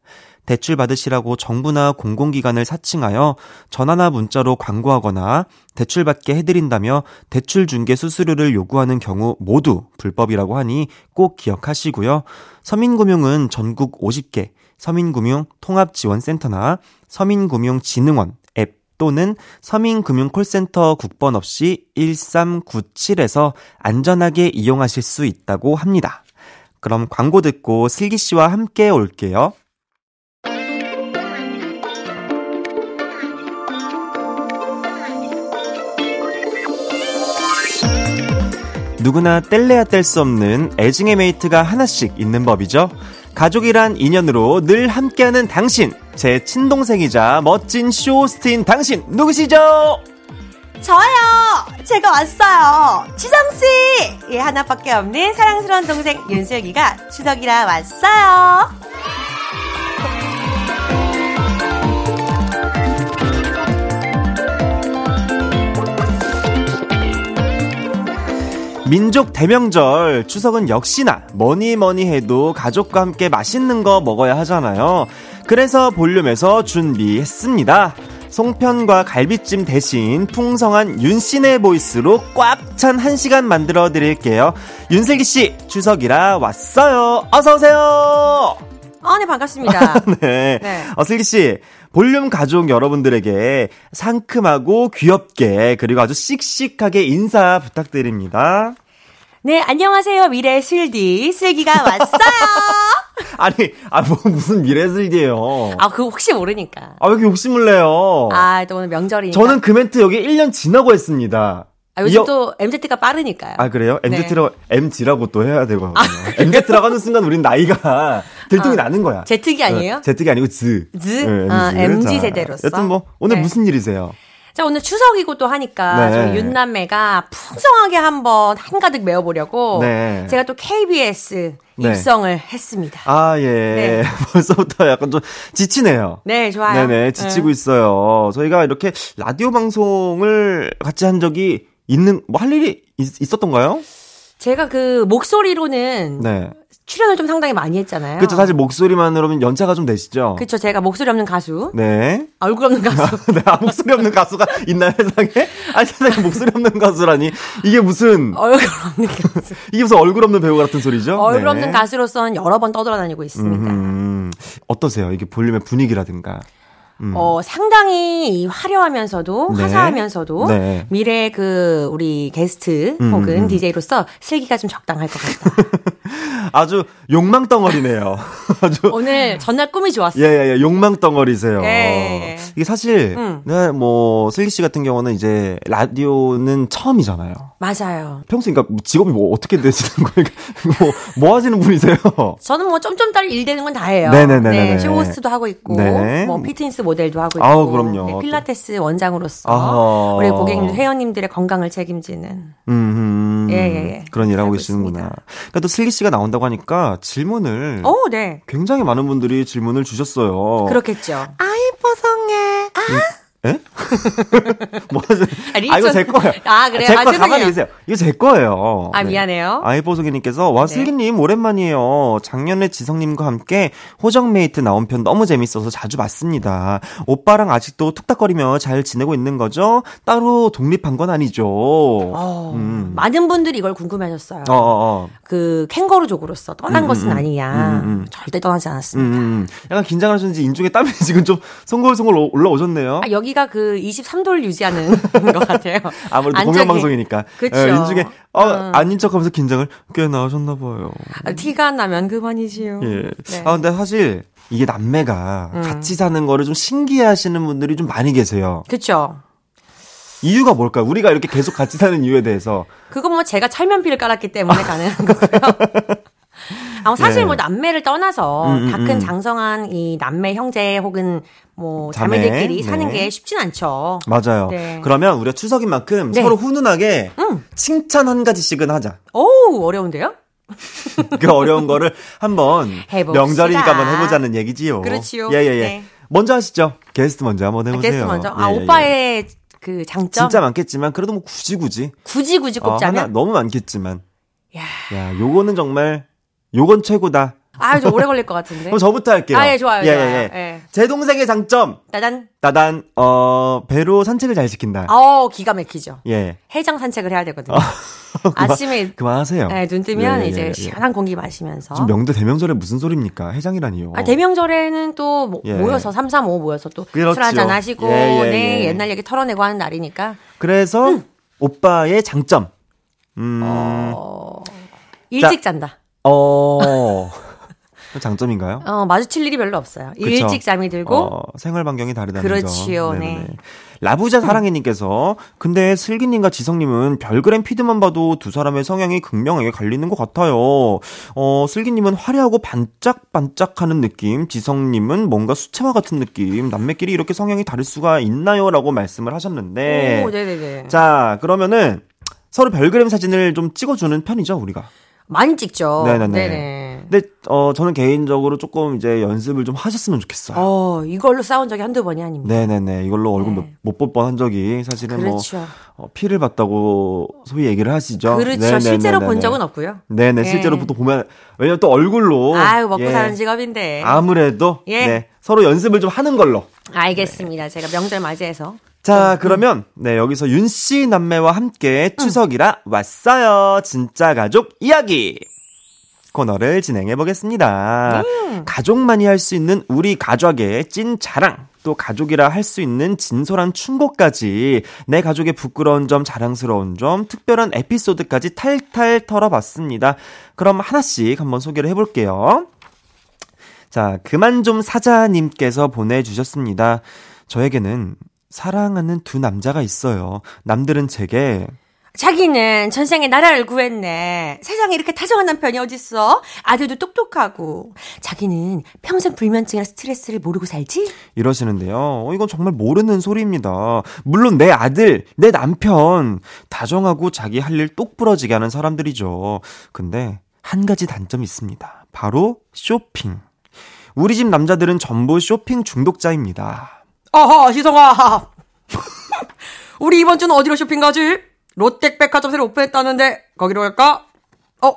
대출 받으시라고 정부나 공공기관을 사칭하여 전화나 문자로 광고하거나 대출받게 해드린다며 대출 중개 수수료를 요구하는 경우 모두 불법이라고 하니 꼭 기억하시고요. 서민금융은 전국 50개 서민금융 통합지원센터나 서민금융진흥원 앱 또는 서민금융콜센터 국번 없이 1397에서 안전하게 이용하실 수 있다고 합니다. 그럼 광고 듣고 슬기 씨와 함께 올게요. 누구나 뗄래야 뗄 수 없는 애증의 메이트가 하나씩 있는 법이죠. 가족이란 인연으로 늘 함께하는 당신, 제 친동생이자 멋진 쇼호스트인 당신 누구시죠? 저요! 제가 왔어요! 지성씨! 예, 하나밖에 없는 사랑스러운 동생 윤슬기가 추석이라 왔어요! 민족 대명절 추석은 역시나 뭐니 뭐니 해도 가족과 함께 맛있는 거 먹어야 하잖아요. 그래서 볼륨에서 준비했습니다. 송편과 갈비찜 대신 풍성한 윤씨네 보이스로 꽉 찬 한 시간 만들어 드릴게요. 윤슬기 씨, 추석이라 왔어요. 어서 오세요. 아, 네, 반갑습니다. 네. 네. 어, 슬기 씨, 볼륨 가족 여러분들에게 상큼하고 귀엽게 그리고 아주 씩씩하게 인사 부탁드립니다. 네, 안녕하세요. 미래 슬디. 슬기가 왔어요. 아니, 아, 뭐, 무슨 미래 슬디예요 아, 그거 혹시 모르니까. 아, 왜 이렇게 욕심을 내요? 아, 또 오늘 명절이니까. 저는 그 멘트 여기 1년 지나고 했습니다. 아, 요즘 이어... 또 MZ가 빠르니까요. 아, 그래요? MZ라고, 네. MG라고 또 해야 되고. 아, MZ라고 하는 순간 우린 나이가 들통이 아, 나는 거야. 제특이 아니에요? 제특이 아니고 즈. 즈? 네, 아, MG 세대로서. 여튼 뭐, 오늘 네. 무슨 일이세요? 자, 오늘 추석이고 또 하니까 네. 저희 윤남매가 풍성하게 한번 한가득 메워보려고 네. 제가 또 KBS 네. 입성을 했습니다. 아, 예. 네. 벌써부터 약간 좀 지치네요. 네, 좋아요. 네네, 지치고 네. 있어요. 저희가 이렇게 라디오 방송을 같이 한 적이 있는, 뭐 할 일이 있, 있었던가요? 제가 그 목소리로는 네. 출연을 좀 상당히 많이 했잖아요. 그렇죠. 사실 목소리만으로는 연차가 좀 되시죠. 그렇죠. 제가 목소리 없는 가수. 네. 아, 얼굴 없는 가수. 네, 아, 목소리 없는 가수가 있나요, 세상에? 아니, 세상에 목소리 없는 가수라니. 이게 무슨. 얼굴 없는 가수. 이게 무슨 얼굴 없는 배우 같은 소리죠? 얼굴 네. 없는 가수로서는 여러 번 떠돌아다니고 있습니다. 음, 어떠세요? 이게 볼륨의 분위기라든가. 음. 어, 상당히 화려하면서도 네. 화사하면서도 네. 미래 그 우리 게스트 음, 혹은 음. DJ로서 슬기가 좀 적당할 것 같다. 아주 욕망 덩어리네요. 아주 오늘 전날 꿈이 좋았어요. 예, 예, 예. 욕망 덩어리세요. 예. 이게 사실 음. 네, 뭐 슬기 씨 같은 경우는 이제 라디오는 처음이잖아요. 맞아요. 평소에 그러니까 직업이 뭐 어떻게 되시는 거예요? 뭐, 뭐 하시는 분이세요? 저는 뭐 점점딸 일 되는 건 다 해요. 네네네. 네, 쇼호스트도 하고 있고 네. 뭐 피트니스 모델도 하고 있고. 아우, 그럼요. 네, 필라테스 원장으로서 아하. 우리 고객님 회원님들의 건강을 책임지는. 음. 예, 예, 예. 그런 일 하고 계시는구나. 그러니까 또 슬기 씨가 나온다고 하니까 질문을 오, 네. 굉장히 많은 분들이 질문을 주셨어요. 그렇겠죠. 아이 뽀송해. 아. 예? 뭐 하지? 아, 이거 제 거예요. 아, 그래요? 제거 아, 가만히 계세요. 이거 제 거예요. 아, 네. 미안해요. 아이보송이님께서, 와, 네. 슬기님, 오랜만이에요. 작년에 지성님과 함께 호정메이트 나온 편 너무 재밌어서 자주 봤습니다. 오빠랑 아직도 툭닥거리며 잘 지내고 있는 거죠? 따로 독립한 건 아니죠. 어, 음. 많은 분들이 이걸 궁금해 하셨어요. 어, 어, 어. 그, 캥거루족으로서 떠난 음, 것은 음, 음. 아니냐. 음, 음, 절대 떠나지 않았습니다. 약간 긴장하셨는지 인중에 땀이 지금 좀 송골송골 올라오셨네요. 아, 여기 여기가 그 23도를 유지하는 것 같아요. 아무래도 공영 방송이니까. 그렇죠. 예, 인중에 어, 어. 아닌 척하면서 긴장을 꽤 나으셨나 봐요. 아, 티가 나면 그만이지요. 예. 네. 아 근데 사실 이게 남매가 음. 같이 사는 거를 좀 신기해하시는 분들이 좀 많이 계세요. 그렇죠. 이유가 뭘까요? 우리가 이렇게 계속 같이 사는 이유에 대해서. 그건 뭐 제가 철면피를 깔았기 때문에 가능한 거고요. 아, 사실 네. 뭐 남매를 떠나서 음, 음, 다큰 음. 장성한 이 남매 형제 혹은 뭐 자매들끼리 자매? 사는 네. 게 쉽진 않죠. 맞아요. 네. 그러면 우리가 추석인 만큼 네. 서로 훈훈하게 음. 칭찬 한 가지씩은 하자. 오 어려운데요? 그 어려운 거를 한번 명절이니까 한번 해보자는 얘기지요. 그렇지요. 예예예. 예, 예. 네. 먼저 하시죠. 게스트 먼저 한번 해보세요. 아, 게스트 먼저. 아 예, 예. 오빠의 그 장점. 진짜 많겠지만 그래도 뭐 굳이 굳이. 굳이 굳이 꼽자면. 어, 너무 많겠지만. 야. 야, 요거는 정말 요건 최고다. 아, 좀 오래 걸릴 것 같은데. 그럼 저부터 할게요. 아, 예, 좋아요. 예, 좋아요. 예, 예. 제 동생의 장점. 따단. 따단, 어, 배로 산책을 잘 시킨다. 어, 기가 막히죠. 예. 해장 산책을 해야 되거든요. 어, 아침에. 그만 하세요. 네, 눈 뜨면 예, 예, 이제 예. 시원한 공기 마시면서. 지금 명대 대명절에 무슨 소리입니까? 해장이라니요. 아, 대명절에는 또 모, 예. 모여서 3, 3, 5 모여서 또술 그렇죠. 한잔 하시고, 네, 옛날 얘기 털어내고 하는 날이니까. 그래서, 음. 오빠의 장점. 음. 어, 일찍 자, 잔다. 어. 장점인가요? 어, 마주칠 일이 별로 없어요. 그쵸? 일찍 잠이 들고. 어, 생활 반경이 다르다는 그렇지요, 점. 네. 라부자 사랑해님께서 근데 슬기님과 지성님은 별그램 피드만 봐도 두 사람의 성향이 극명하게 갈리는 것 같아요. 어, 슬기님은 화려하고 반짝반짝하는 느낌, 지성님은 뭔가 수채화 같은 느낌. 남매끼리 이렇게 성향이 다를 수가 있나요?라고 말씀을 하셨는데. 오, 네네네. 자, 그러면은 서로 별그램 사진을 좀 찍어주는 편이죠, 우리가. 많이 찍죠. 네네네. 네네. 근데 어 저는 개인적으로 조금 이제 연습을 좀 하셨으면 좋겠어요. 어 이걸로 싸운 적이 한두 번이 아닙니다. 네네네. 이걸로 얼굴 네. 못볼 뻔한 적이 사실은 뭐, 그렇죠. 뭐 어, 피를 봤다고 소위 얘기를 하시죠. 그렇죠. 네네네네. 실제로 본 적은 없고요. 네네. 네. 실제로 또 보면 왜냐면 또 얼굴로 아유 먹고 예, 사는 직업인데 아무래도 예. 네, 서로 연습을 좀 하는 걸로. 알겠습니다. 네. 제가 명절 맞이해서 자, 음. 그러면 네, 여기서 윤 씨 남매와 함께 음. 추석이라 왔어요. 진짜 가족 이야기. 코너를 진행해 보겠습니다. 음. 가족만이 할 수 있는 우리 가족의 찐 자랑, 또 가족이라 할 수 있는 진솔한 충고까지 내 가족의 부끄러운 점, 자랑스러운 점, 특별한 에피소드까지 탈탈 털어봤습니다. 그럼 하나씩 한번 소개를 해볼게요. 자, 그만 좀 사자님께서 보내주셨습니다. 저에게는 사랑하는 두 남자가 있어요. 남들은 제게 자기는 전생에 나라를 구했네. 세상에 이렇게 다정한 남편이 어딨어? 아들도 똑똑하고. 자기는 평생 불면증이나 스트레스를 모르고 살지? 이러시는데요. 어, 이건 정말 모르는 소리입니다. 물론 내 아들, 내 남편, 다정하고 자기 할 일 똑부러지게 하는 사람들이죠. 근데 한 가지 단점이 있습니다. 바로 쇼핑. 우리 집 남자들은 전부 쇼핑 중독자입니다. 어허, 희성아. 우리 이번 주는 어디로 쇼핑 가지? 롯데백화점 새로 오픈했다는데 거기로 갈까? 어,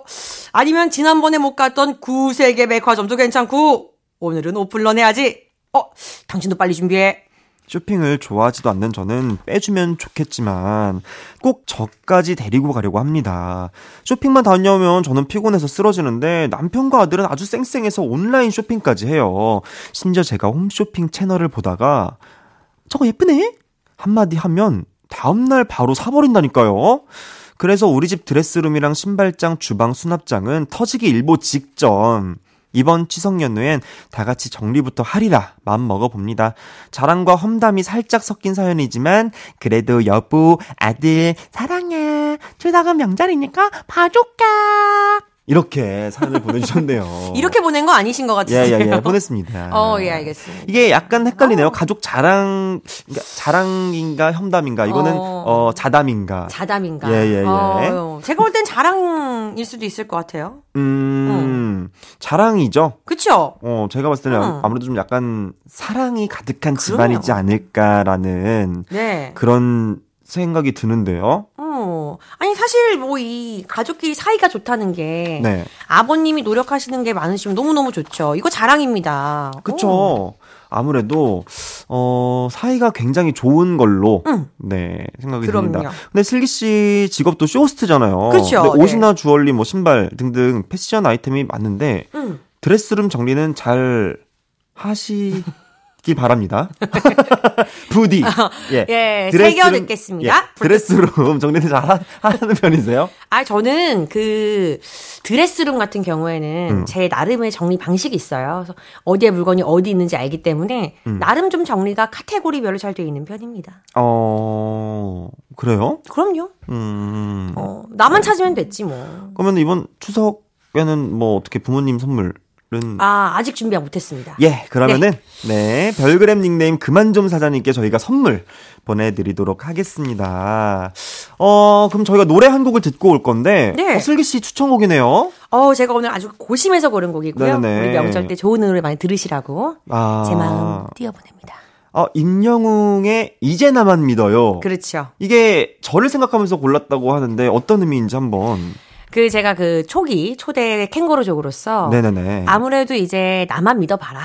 아니면 지난번에 못 갔던 구세계 백화점도 괜찮고 오늘은 오픈런 해야지. 어, 당신도 빨리 준비해. 쇼핑을 좋아하지도 않는 저는 빼주면 좋겠지만 꼭 저까지 데리고 가려고 합니다. 쇼핑만 다녀오면 저는 피곤해서 쓰러지는데 남편과 아들은 아주 쌩쌩해서 온라인 쇼핑까지 해요. 심지어 제가 홈쇼핑 채널을 보다가 저거 예쁘네? 한마디 하면 다음날 바로 사버린다니까요. 그래서 우리 집 드레스룸이랑 신발장, 주방, 수납장은 터지기 일보 직전. 이번 추석 연휴엔 다 같이 정리부터 하리라 마음 먹어봅니다. 자랑과 험담이 살짝 섞인 사연이지만 그래도 여보, 아들 사랑해. 추석은 명절이니까 봐줄게. 이렇게 사연을 보내주셨네요. 이렇게 보낸 거 아니신 것 같아요. 예, 예, 예. 보냈습니다. 어, 예, 알겠습니다. 이게 약간 헷갈리네요. 어. 가족 자랑, 그러니까 자랑인가 혐담인가? 이거는, 어, 어 자담인가? 자담인가? 예, 예, 예. 어, 제가 볼 땐 자랑일 수도 있을 것 같아요. 음, 어. 자랑이죠? 그쵸? 어, 제가 봤을 때는 어. 아무래도 좀 약간 사랑이 가득한 집안이지 않을까라는 네. 그런 생각이 드는데요. 어. 아니 사실 뭐 이 가족끼리 사이가 좋다는 게 네. 아버님이 노력하시는 게 많으시면 너무 너무 좋죠. 이거 자랑입니다. 그렇죠. 아무래도 어 사이가 굉장히 좋은 걸로 응. 네 생각이 그럼요. 듭니다. 근데 슬기 씨 직업도 쇼호스트잖아요. 그렇죠. 옷이나 네. 주얼리 뭐 신발 등등 패션 아이템이 많은데 응. 드레스룸 정리는 잘 하시 길 바랍니다. 부디. 어, 예. 예 새겨 듣겠습니다. 예, 드레스룸 정리를 잘 하는 편이세요? 아, 저는 그 드레스룸 같은 경우에는 음. 제 나름의 정리 방식이 있어요. 그래서 어디에 물건이 어디 있는지 알기 때문에 음. 나름 좀 정리가 카테고리별로 잘 되어 있는 편입니다. 어, 그래요? 그럼요. 음. 어, 나만 찾으면 됐지 뭐. 그러면 이번 추석에는 뭐 어떻게 부모님 선물 아, 아직 준비 못했습니다. 예, 그러면은, 네. 네, 별그램 닉네임 그만 좀 사장님께 저희가 선물 보내드리도록 하겠습니다. 어, 그럼 저희가 노래 한 곡을 듣고 올 건데, 네. 어, 슬기 씨 추천곡이네요. 어, 제가 오늘 아주 고심해서 고른 곡이고요. 네네. 우리 명절 때 좋은 노래 많이 들으시라고 아. 제 마음 띄워보냅니다. 어, 임영웅의 이제 나만 믿어요. 그렇죠. 이게 저를 생각하면서 골랐다고 하는데 어떤 의미인지 한번. 그 제가 그 초기 초대 캥거루족으로서 네네네. 아무래도 이제 나만 믿어봐라.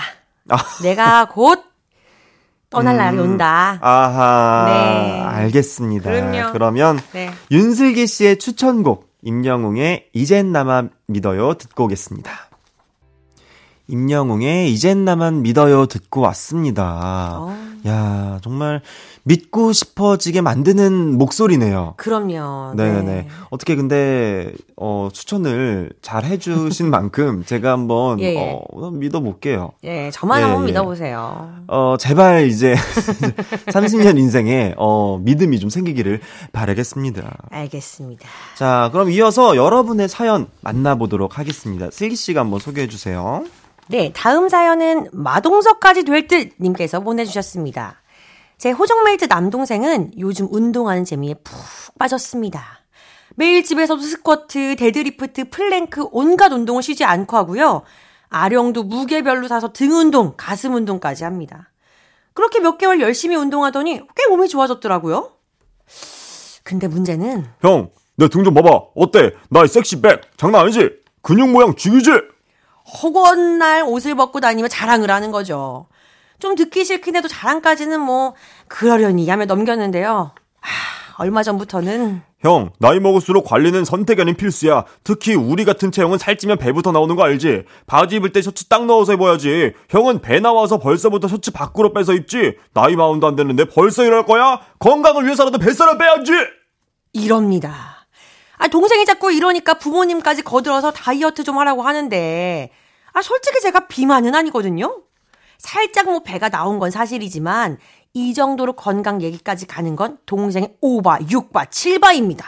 아. 내가 곧 떠날 음, 날이 온다. 아하. 네. 알겠습니다. 그럼요. 그러면 네. 윤슬기 씨의 추천곡 임영웅의 이젠 나만 믿어요 듣고 오겠습니다. 임영웅의 이젠 나만 믿어요 듣고 왔습니다. 오. 어. 야, 정말 믿고 싶어지게 만드는 목소리네요. 그럼요. 네네네. 네. 어떻게 근데, 어, 추천을 잘 해주신 만큼 제가 한번, 예, 예. 어, 믿어볼게요. 예, 저만 예, 한번 예. 믿어보세요. 어, 제발 이제 30년 인생에, 어, 믿음이 좀 생기기를 바라겠습니다. 알겠습니다. 자, 그럼 이어서 여러분의 사연 만나보도록 하겠습니다. 슬기 씨가 한번 소개해 주세요. 네, 다음 사연은 마동석까지 될 듯 님께서 보내주셨습니다. 제 호적메이트 남동생은 요즘 운동하는 재미에 푹 빠졌습니다. 매일 집에서도 스쿼트, 데드리프트, 플랭크 온갖 운동을 쉬지 않고 하고요. 아령도 무게별로 사서 등 운동, 가슴 운동까지 합니다. 그렇게 몇 개월 열심히 운동하더니 꽤 몸이 좋아졌더라고요. 근데 문제는 형, 내 등 좀 봐봐. 어때? 나의 sexy back 장난 아니지? 근육 모양 죽이지? 허구한 날 옷을 벗고 다니며 자랑을 하는 거죠. 좀 듣기 싫긴 해도 자랑까지는 뭐 그러려니 하며 넘겼는데요. 하, 얼마 전부터는 형, 나이 먹을수록 관리는 선택이 아닌 필수야. 특히 우리 같은 체형은 살찌면 배부터 나오는 거 알지? 바지 입을 때 셔츠 딱 넣어서 입어야지. 형은 배 나와서 벌써부터 셔츠 밖으로 빼서 입지. 나이 마흔도 안 됐는데 벌써 이럴 거야? 건강을 위해서라도 뱃살을 빼야지. 이럽니다. 아, 동생이 자꾸 이러니까 부모님까지 거들어서 다이어트 좀 하라고 하는데 아, 솔직히 제가 비만은 아니거든요. 살짝 뭐 배가 나온 건 사실이지만 이 정도로 건강 얘기까지 가는 건 동생의 5바, 6바, 7바입니다.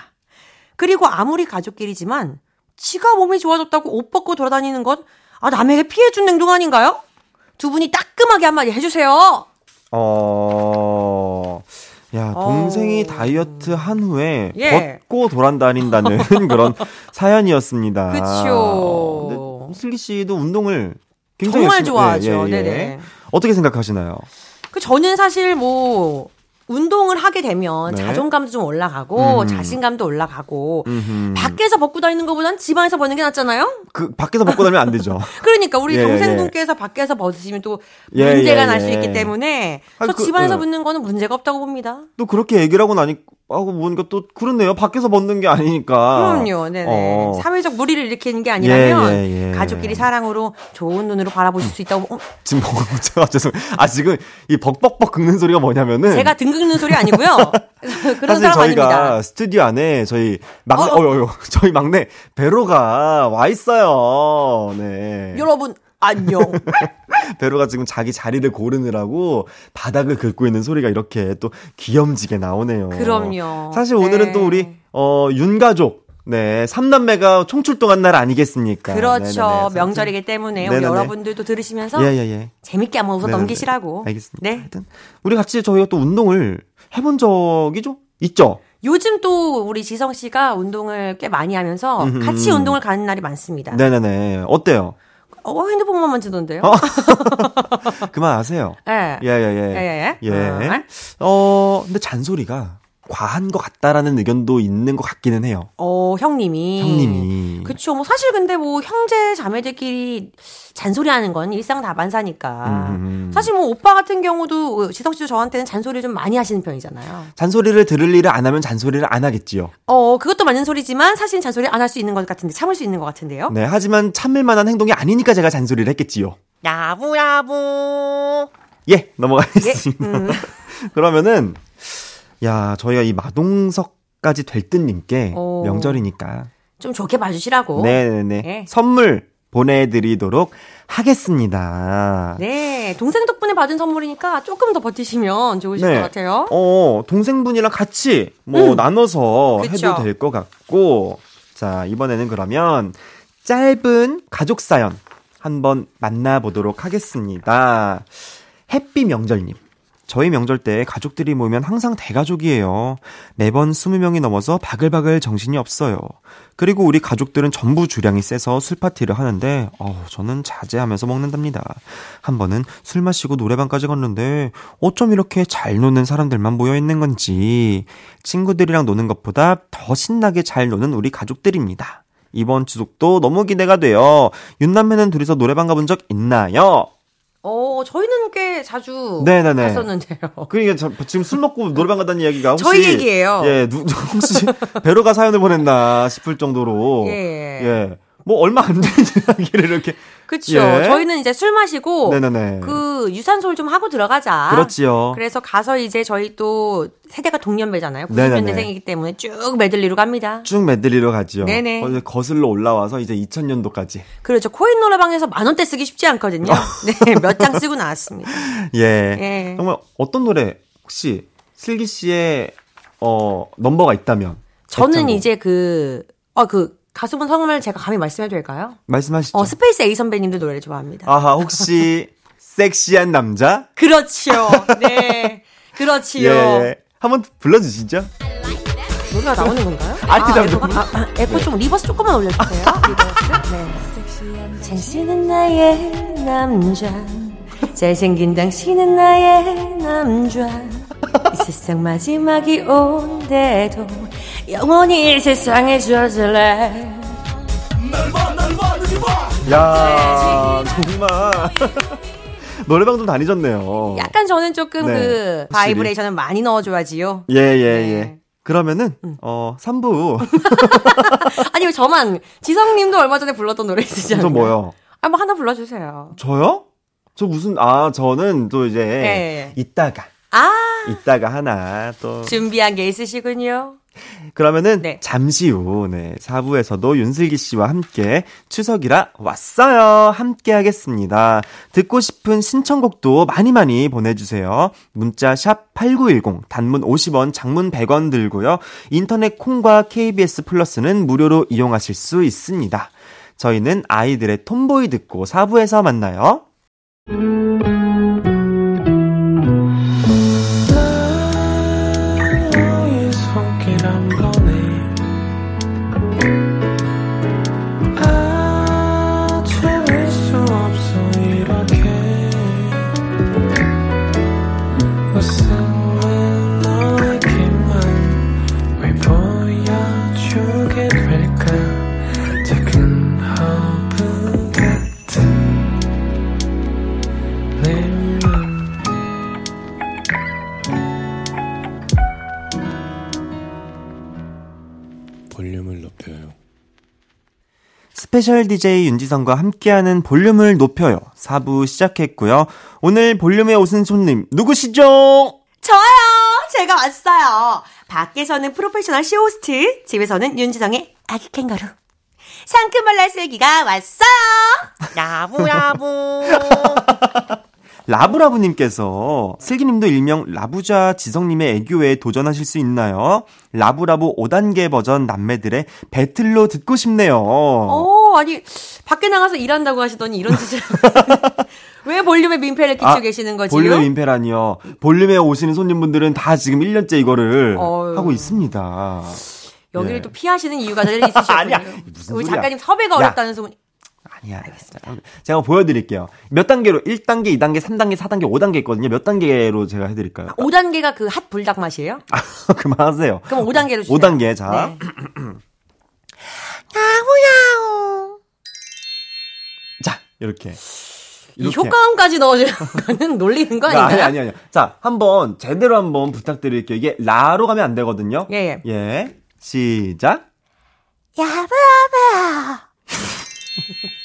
그리고 아무리 가족끼리지만 지가 몸이 좋아졌다고 옷 벗고 돌아다니는 건 아, 남에게 피해준 행동 아닌가요? 두 분이 따끔하게 한마디 해주세요. 어, 야, 동생이 어. 다이어트 한 후에 예. 벗고 돌아다닌다는 그런 사연이었습니다. 그쵸. 슬기 씨도 운동을 굉장히 정말 열심히- 좋아하죠. 예, 예, 예. 네네. 어떻게 생각하시나요? 그 저는 사실 뭐 운동을 하게 되면 네. 자존감도 좀 올라가고 음. 자신감도 올라가고 음흠. 밖에서 벗고 다니는 것보단 집안에서 벗는 게 낫잖아요. 그 밖에서 벗고 다니면 안 되죠. 그러니까 우리 예, 동생분께서 밖에서 벗으시면 또 예, 문제가 예, 날수 예. 있기 때문에 아니, 저 그, 집안에서 예. 벗는 거는 문제가 없다고 봅니다. 또 그렇게 얘기를 하고 나니 하고 보니까 또 그렇네요. 밖에서 벗는 게 아니니까. 그럼요, 네네. 어. 사회적 무리를 일으키는 게 아니라면 예, 예, 예. 가족끼리 사랑으로 좋은 눈으로 바라보실 수 있다고. 어, 지금 뭐 제가 죄송. 아 지금 이 벅벅벅 긁는 소리가 뭐냐면은 제가 등 긁는 소리 아니고요. 그런 사실 사람 저희가 아닙니다. 스튜디오 안에 저희 막내 어, 어, 어, 어, 저희 막내 베로가 와 있어요. 네. 여러분 안녕. 베로가 지금 자기 자리를 고르느라고 바닥을 긁고 있는 소리가 이렇게 또 귀염지게 나오네요. 그럼요. 사실 오늘은 네. 또 우리 어 윤가족 네, 삼남매가 총출동한 날 아니겠습니까? 그렇죠. 네네네. 명절이기 때문에 네네네. 여러분들도 들으시면서 예, 예, 예. 재밌게 한번 웃어. 넘기시라고. 알겠습니다. 네. 하여튼 우리 같이 저희가 또 운동을 해본 적이 좀 있죠. 요즘 또 우리 지성 씨가 운동을 꽤 많이 하면서 음흠. 같이 운동을 가는 날이 많습니다. 네네네. 어때요? 어, 핸드폰만 만지던데요? 어? 그만하세요. 예. 예, 예, 예. 예, 예. 예. 어. 어, 근데 잔소리가 과한 것 같다라는 의견도 있는 것 같기는 해요. 어, 형님이. 형님이. 그쵸. 뭐 사실 근데 뭐 형제 자매들끼리 잔소리하는 건 일상 다반사니까. 음. 사실 뭐 오빠 같은 경우도 지성 씨도 저한테는 잔소리를 좀 많이 하시는 편이잖아요. 잔소리를 들을 일을 안 하면 잔소리를 안 하겠지요. 어, 그것도 맞는 소리지만 사실 잔소리 안 할 수 있는 것 같은데 참을 수 있는 것 같은데요. 네, 하지만 참을 만한 행동이 아니니까 제가 잔소리를 했겠지요. 야부 야부. 예, 넘어가겠습니다. 예, 음. 그러면은, 야, 저희가 이 마동석까지 될듯님께 오. 명절이니까. 좀 좋게 봐주시라고. 네네네. 예. 선물 보내드리도록 하겠습니다. 네, 동생 덕분에 받은 선물이니까 조금 더 버티시면 좋으실 네. 것 같아요. 어, 동생분이랑 같이 뭐 음. 나눠서 그쵸. 해도 될 것 같고. 자, 이번에는 그러면 짧은 가족 사연 한번 만나보도록 하겠습니다. 햇빛 명절님. 저희 명절 때 가족들이 모이면 항상 대가족이에요. 매번 20명이 넘어서 바글바글 정신이 없어요. 그리고 우리 가족들은 전부 주량이 세서 술 파티를 하는데, 어우, 저는 자제하면서 먹는답니다. 한 번은 술 마시고 노래방까지 갔는데, 어쩜 이렇게 잘 노는 사람들만 모여 있는 건지, 친구들이랑 노는 것보다 더 신나게 잘 노는 우리 가족들입니다. 이번 추석도 너무 기대가 돼요. 윤남매는 둘이서 노래방 가본 적 있나요? 어, 저희는 꽤 자주 네네네. 갔었는데요. 그러니까 저, 지금 술 먹고 노래방 간다는 이야기가 혹시 저희 얘기예요. 예, 누, 혹시 배로가 사연을 보냈나 싶을 정도로 예. 예. 뭐 얼마 안 되는 이야기를 이렇게 그쵸. 예. 저희는 이제 술 마시고 네네네. 그 유산소를 좀 하고 들어가자. 그렇지요. 그래서 가서 이제 저희 또 세대가 동년배잖아요. 네네네. 90년대생이기 때문에 쭉 메들리로 갑니다. 쭉 메들리러 가지요. 네네. 거- 거슬러 올라와서 이제 2000년도까지. 그렇죠. 코인 노래방에서 만 원대 쓰기 쉽지 않거든요. 네, 몇 장 쓰고 나왔습니다. 예. 예. 정말 어떤 노래 혹시 슬기 씨의 어 넘버가 있다면 저는 애창곡 이제 그, 어, 그, 가수분 성함을 제가 감히 말씀해도 될까요? 말씀하시죠. 어, 스페이스 A 선배님들 노래를 좋아합니다. 아하 혹시 섹시한 남자? 그렇죠. 네. 그렇지요. 예, 예. 한번 불러주시죠. 노래가 나오는 건가요? 아니, 아, 잠깐만요. 에코, 아, 아, 에코 좀 reverb 조금만 올려주세요. reverb. 네. 당신은 나의 남자. 잘생긴 당신은 나의 남자. 이 세상 마지막이 온데도 영원히 이 세상에 젖을래. 야 정말 노래방 좀 다니셨네요. 약간 저는 조금 네, 그. 바이브레이션을 많이 넣어줘야지요. 예, 예, 네. 예. 그러면은, 어, 3부. 아니 왜 저만 지성님도 얼마 전에 불렀던 노래 있으시잖아요. 저 뭐요? 아, 뭐 하나 불러주세요. 저요? 저 무슨, 아, 저는 또 이제, 예. 이따가, 아 이따가 하나 또, 준비한 게 있으시군요. 그러면은 네. 잠시 후 네, 4부에서도 윤슬기 씨와 함께 추석이라 왔어요. 함께 하겠습니다. 듣고 싶은 신청곡도 많이 많이 보내주세요. 문자 샵 8910 단문 50원 장문 100원 들고요. 인터넷 콩과 KBS 플러스는 무료로 이용하실 수 있습니다. 저희는 아이들의 톰보이 듣고 4부에서 만나요. 이란 걸 special DJ 윤지성과 함께하는 볼륨을 높여요. 4부 시작했고요. 오늘 볼륨에 오신 손님 누구시죠? 저요! 제가 왔어요. 밖에서는 프로페셔널 쇼호스트, 집에서는 윤지성의 아기 캥거루. 상큼한 날쌔기가 왔어요! 야부야부. 라브라브님께서 슬기님도 일명 라부자 지성님의 애교에 도전하실 수 있나요? 라브라브 5단계 버전 남매들의 battle로 듣고 싶네요. 오, 아니, 밖에 나가서 일한다고 하시더니 이런 짓을. 왜 볼륨에 민폐를 끼치고 아, 계시는 거지요? 볼륨 민폐라니요. 볼륨에 오시는 손님분들은 다 지금 1년째 이거를 어휴. 하고 있습니다. 여기를 예. 또 피하시는 이유가 늘 있으시군요. 아니야. 우리 작가님 섭외가 어렵다는 소문. 아니야. 알겠습니다. 제가 보여드릴게요. 몇 단계로 1단계, 2단계, 3단계, 4단계, 5단계 있거든요. 몇 단계로 제가 해드릴까요? 아, 5단계가 그 핫 불닭 맛이에요? 아, 그만하세요. 그럼 5단계로 주세요. 5단계 자. 네. 야우야우. 자 이렇게. 이 효과음까지 넣어주는 놀리는 거 아닌가요? 아니, 아니, 아니. 자, 한번 제대로 한번 부탁드릴게요. 이게 라로 가면 안 되거든요. 예, 예. 예. 시작. 야바야바.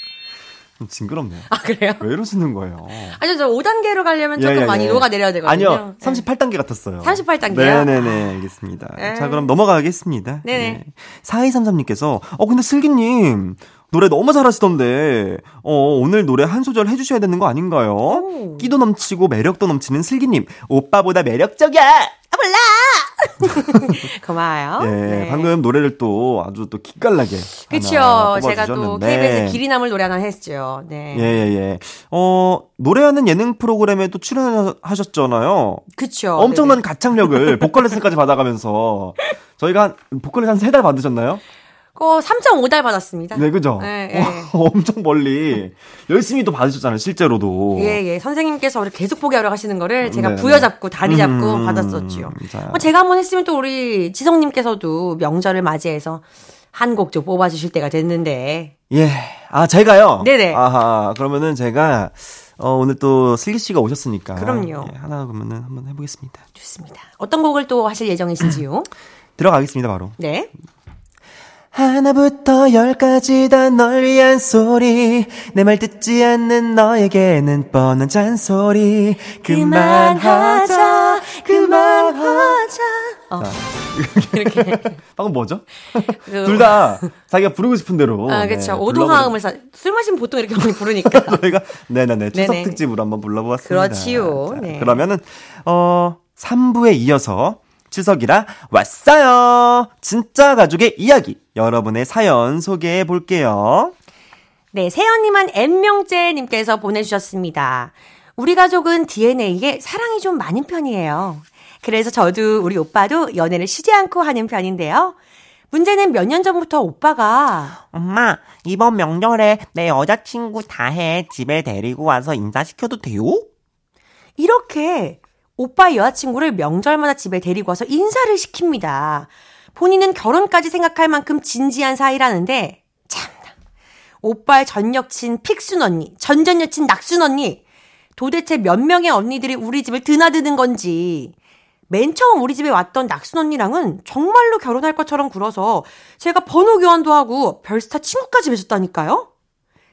징그럽네요. 아, 그래요? 왜 이러시는 거예요? 아니요, 저 5단계로 가려면 조금 예, 예, 많이 예. 녹아내려야 되거든요. 아니요, 38단계 같았어요. 38단계요? 네네네, 알겠습니다. 에 네. 자, 그럼 넘어가겠습니다. 네네. 네. 4233님께서, 어, 근데 슬기님, 노래 너무 잘하시던데, 어, 오늘 노래 한 소절 해주셔야 되는 거 아닌가요? 오. 끼도 넘치고 매력도 넘치는 슬기님, 오빠보다 매력적이야! 아, 몰라! 고마워요. 예, 네. 방금 노래를 또 아주 또 기깔나게. 그쵸. 제가 또 KBS 기리나물 노래 하나 했죠. 네. 예, 예, 예. 어, 노래하는 예능 프로그램에 또 출연하셨잖아요. 그쵸. 엄청난 네네. 가창력을 보컬 레슨까지 받아가면서 저희가 한, 보컬 레슨 한세 달 받으셨나요? 그 3.5달 받았습니다. 네, 그죠? 네, 네. 엄청 멀리 열심히 또 받으셨잖아요, 실제로도. 예, 예. 선생님께서 우리 계속 포기하려 하시는 거를 제가 네, 네. 부여잡고 다리 잡고 음, 받았었죠. 뭐 제가 한번 했으면 또 우리 지성님께서도 명절을 맞이해서 한 곡 좀 뽑아주실 때가 됐는데. 예. 아, 제가요? 네네. 아하. 그러면은 제가, 어, 오늘 또 슬기 씨가 오셨으니까. 그럼요. 예, 하나 그러면은 한번 해보겠습니다. 좋습니다. 어떤 곡을 또 하실 예정이신지요? 들어가겠습니다, 바로. 네. 하나부터 열까지 다 널 위한 소리. 내 말 듣지 않는 너에게는 뻔한 잔소리. 그만하자 그만하자 어. 이렇게. 방금 뭐죠? 그 둘다 자기가 부르고 싶은 대로. 아 그렇죠 네, 오도화음을 사... 술 마시면 보통 이렇게 많이 부르니까. 저희가 네네네 추석 네네. 특집으로 한번 불러보았습니다. 그렇지요. 자, 네. 그러면은 어 3부에 이어서 추석이라 왔어요. 진짜 가족의 이야기. 여러분의 사연 소개해 볼게요. 네, 세연님한 N명째님께서 보내주셨습니다. 우리 가족은 DNA에 사랑이 좀 많은 편이에요. 그래서 저도 우리 오빠도 연애를 쉬지 않고 하는 편인데요. 문제는 몇 년 전부터 오빠가 엄마 이번 명절에 내 여자친구 다해 집에 데리고 와서 인사시켜도 돼요? 이렇게 오빠 여자친구를 명절마다 집에 데리고 와서 인사를 시킵니다. 본인은 결혼까지 생각할 만큼 진지한 사이라는데 참나. 오빠의 전 여친 픽순 언니, 전전 여친 낙순 언니 도대체 몇 명의 언니들이 우리 집을 드나드는 건지 맨 처음 우리 집에 왔던 낙순 언니랑은 정말로 결혼할 것처럼 굴어서 제가 번호 교환도 하고 별스타 친구까지 맺었다니까요.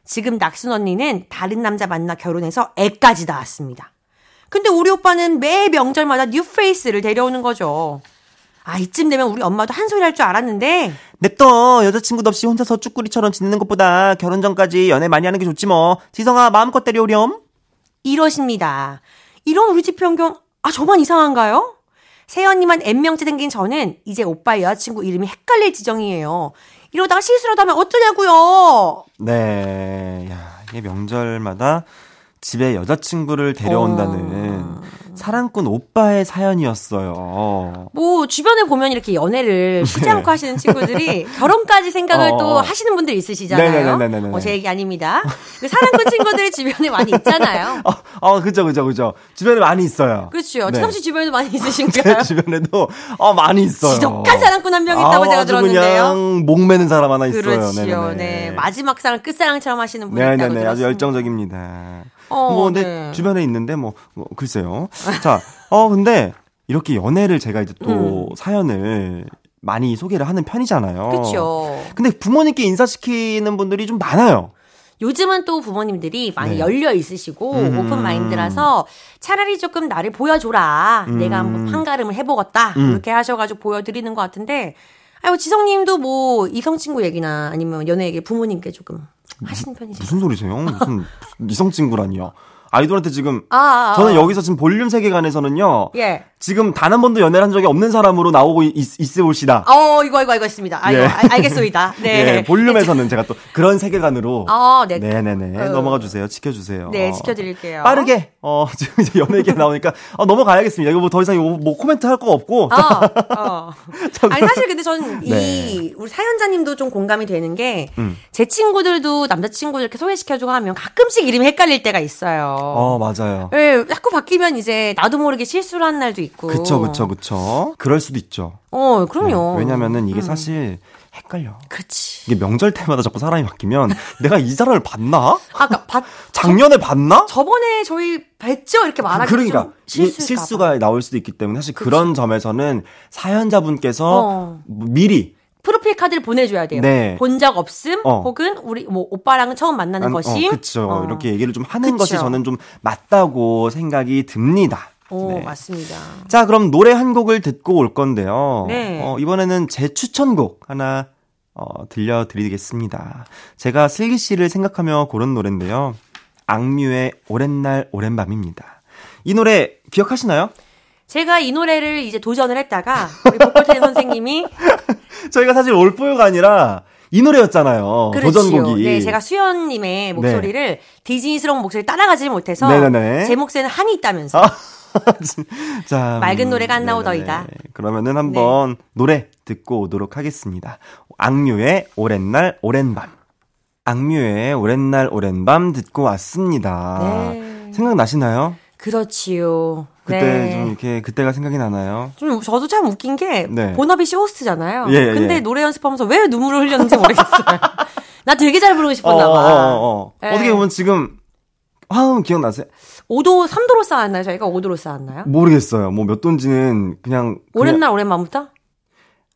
지금 낙순 언니는 다른 남자 만나 결혼해서 애까지 낳았습니다. 근데 우리 오빠는 매 명절마다 뉴페이스를 데려오는 거죠. 아, 이쯤 되면 우리 엄마도 한 소리 할 줄 알았는데. 냅둬. 여자친구도 없이 혼자서 쭈꾸리처럼 지내는 것보다 결혼 전까지 연애 많이 하는 게 좋지 뭐. 지성아, 마음껏 때려오렴. 이러십니다. 이런 우리 집 변경, 아, 저만 이상한가요? 세연님한 N명째 생긴 저는 이제 오빠 여자친구 이름이 헷갈릴 지정이에요. 이러다가 실수라도 하면 어쩌냐고요. 네. 야, 이게 명절마다 집에 여자친구를 데려온다는 어... 사랑꾼 오빠의 사연이었어요. 뭐 주변에 보면 이렇게 연애를 쉬지 네. 않고 하시는 친구들이 결혼까지 생각을 어... 또 하시는 분들 있으시잖아요. 네네네네. 어, 제 얘기 아닙니다. 그 사랑꾼 친구들이 주변에 많이 있잖아요. 어, 어, 그죠, 그죠, 그죠. 주변에 많이 있어요. 그렇죠. 네. 지성 씨 주변에도 많이 있으신가요? 제 주변에도 어 많이 있어요. 지독한 사랑꾼 한 명 있다고 아, 제가 들었는데요. 그냥 목매는 사람 하나 있어요. 그렇죠. 네. 마지막 사랑 끝사랑처럼 하시는 분이 있다고 들었습니다. 아주 열정적입니다. 어, 뭐 근데 네. 주변에 있는데 뭐, 뭐 글쎄요. 자, 어 근데 이렇게 연애를 제가 이제 또 음. 사연을 많이 소개를 하는 편이잖아요. 그렇죠. 근데 부모님께 인사시키는 분들이 좀 많아요. 요즘은 또 부모님들이 많이 네. 열려 있으시고 음. 오픈 마인드라서 차라리 조금 나를 보여줘라. 음. 내가 한번 판가름을 해보겠다. 음. 이렇게 하셔가지고 보여드리는 것 같은데 아유 지성님도 뭐 이성 친구 얘기나 아니면 연애 얘기 부모님께 조금 하시는 편이세요? 무슨 소리세요? 무슨 이성 친구라니요? 아이돌한테 지금 아, 아, 아. 저는 여기서 지금 볼륨 세계관에서는요. 예. 지금 단 한 번도 연애를 한 적이 없는 사람으로 나오고 있, 있어 봅시다. 어, 이거 이거 이거 있습니다. 아, 예. 알, 겠습니다 네. 예, 볼륨에서는 제가 또 그런 세계관으로 아, 네. 네, 네, 네. 어. 넘어가 주세요. 지켜 주세요. 네, 지켜 드릴게요. 빠르게 어, 지금 이제 연애 얘기 나오니까 어, 넘어가야겠습니다. 이거 뭐 더 이상 이거 뭐 코멘트 할 거 없고. 아, 어. 아니 사실 근데 저는 네. 이 우리 사연자님도 좀 공감이 되는 게제 음. 친구들도 남자 친구들 이렇게 소개시켜 주고 하면 가끔씩 이름이 헷갈릴 때가 있어요. 어, 맞아요. 예, 자꾸 바뀌면 이제 나도 모르게 실수를 한 날도 있고. 그쵸, 그쵸, 그쵸. 그럴 수도 있죠. 어, 그럼요. 네, 왜냐면은 이게 음. 사실 헷갈려. 그렇지. 이게 명절 때마다 자꾸 사람이 바뀌면 내가 이 사람을 봤나? 아까 봤 작년에 저, 봤나? 저번에 저희 뵀죠 이렇게 말하기 그러니까 실수가 나올 수도 있기 때문에 사실 그치. 그런 점에서는 사연자분께서 어. 미리 프로필 카드를 보내줘야 돼요. 네. 본 적 없음, 어. 혹은 우리 뭐 오빠랑은 처음 만나는 안, 것이. 어, 그렇죠. 어. 이렇게 얘기를 좀 하는 그쵸. 것이 저는 좀 맞다고 생각이 듭니다. 오, 네. 맞습니다. 자, 그럼 노래 한 곡을 듣고 올 건데요. 네. 어, 이번에는 제 추천곡 하나 어, 들려드리겠습니다. 제가 슬기 씨를 생각하며 고른 노래인데요. 악뮤의 오랜 날 오랜 밤입니다. 이 노래 기억하시나요? 제가 이 노래를 이제 도전을 했다가 우리 보컬텐 선생님이 저희가 사실 올포유가 아니라 이 노래였잖아요. 그렇지요. 도전곡이. 네, 제가 수연님의 목소리를 네. 디즈니스러운 목소리 따라가지 못해서 네네네. 제 목소리는 한이 있다면서. 아, 자, 맑은 노래가 안 나오더이다. 네. 그러면은 한번 네. 노래 듣고 오도록 하겠습니다. 악뮤의 오랜 날 오랜 밤. 악뮤의 오랜 날 오랜 밤 듣고 왔습니다. 네. 생각나시나요? 그렇지요. 그때 네. 좀 이렇게 그때가 생각이 나나요? 좀 저도 참 웃긴 게 네. 보너비 씨 호스트잖아요. 예, 예, 근데 예. 노래 연습하면서 왜 눈물을 흘렸는지 모르겠어요. 나 되게 잘 부르고 싶었나 어, 봐. 어, 어, 어. 네. 어떻게 보면 지금 화음 기억나세요? 5도, 3도로 쌓았나요? 저희가 5도로 쌓았나요? 모르겠어요. 뭐 몇 도인지는 그냥. 오랜 날, 오랜 밤부터?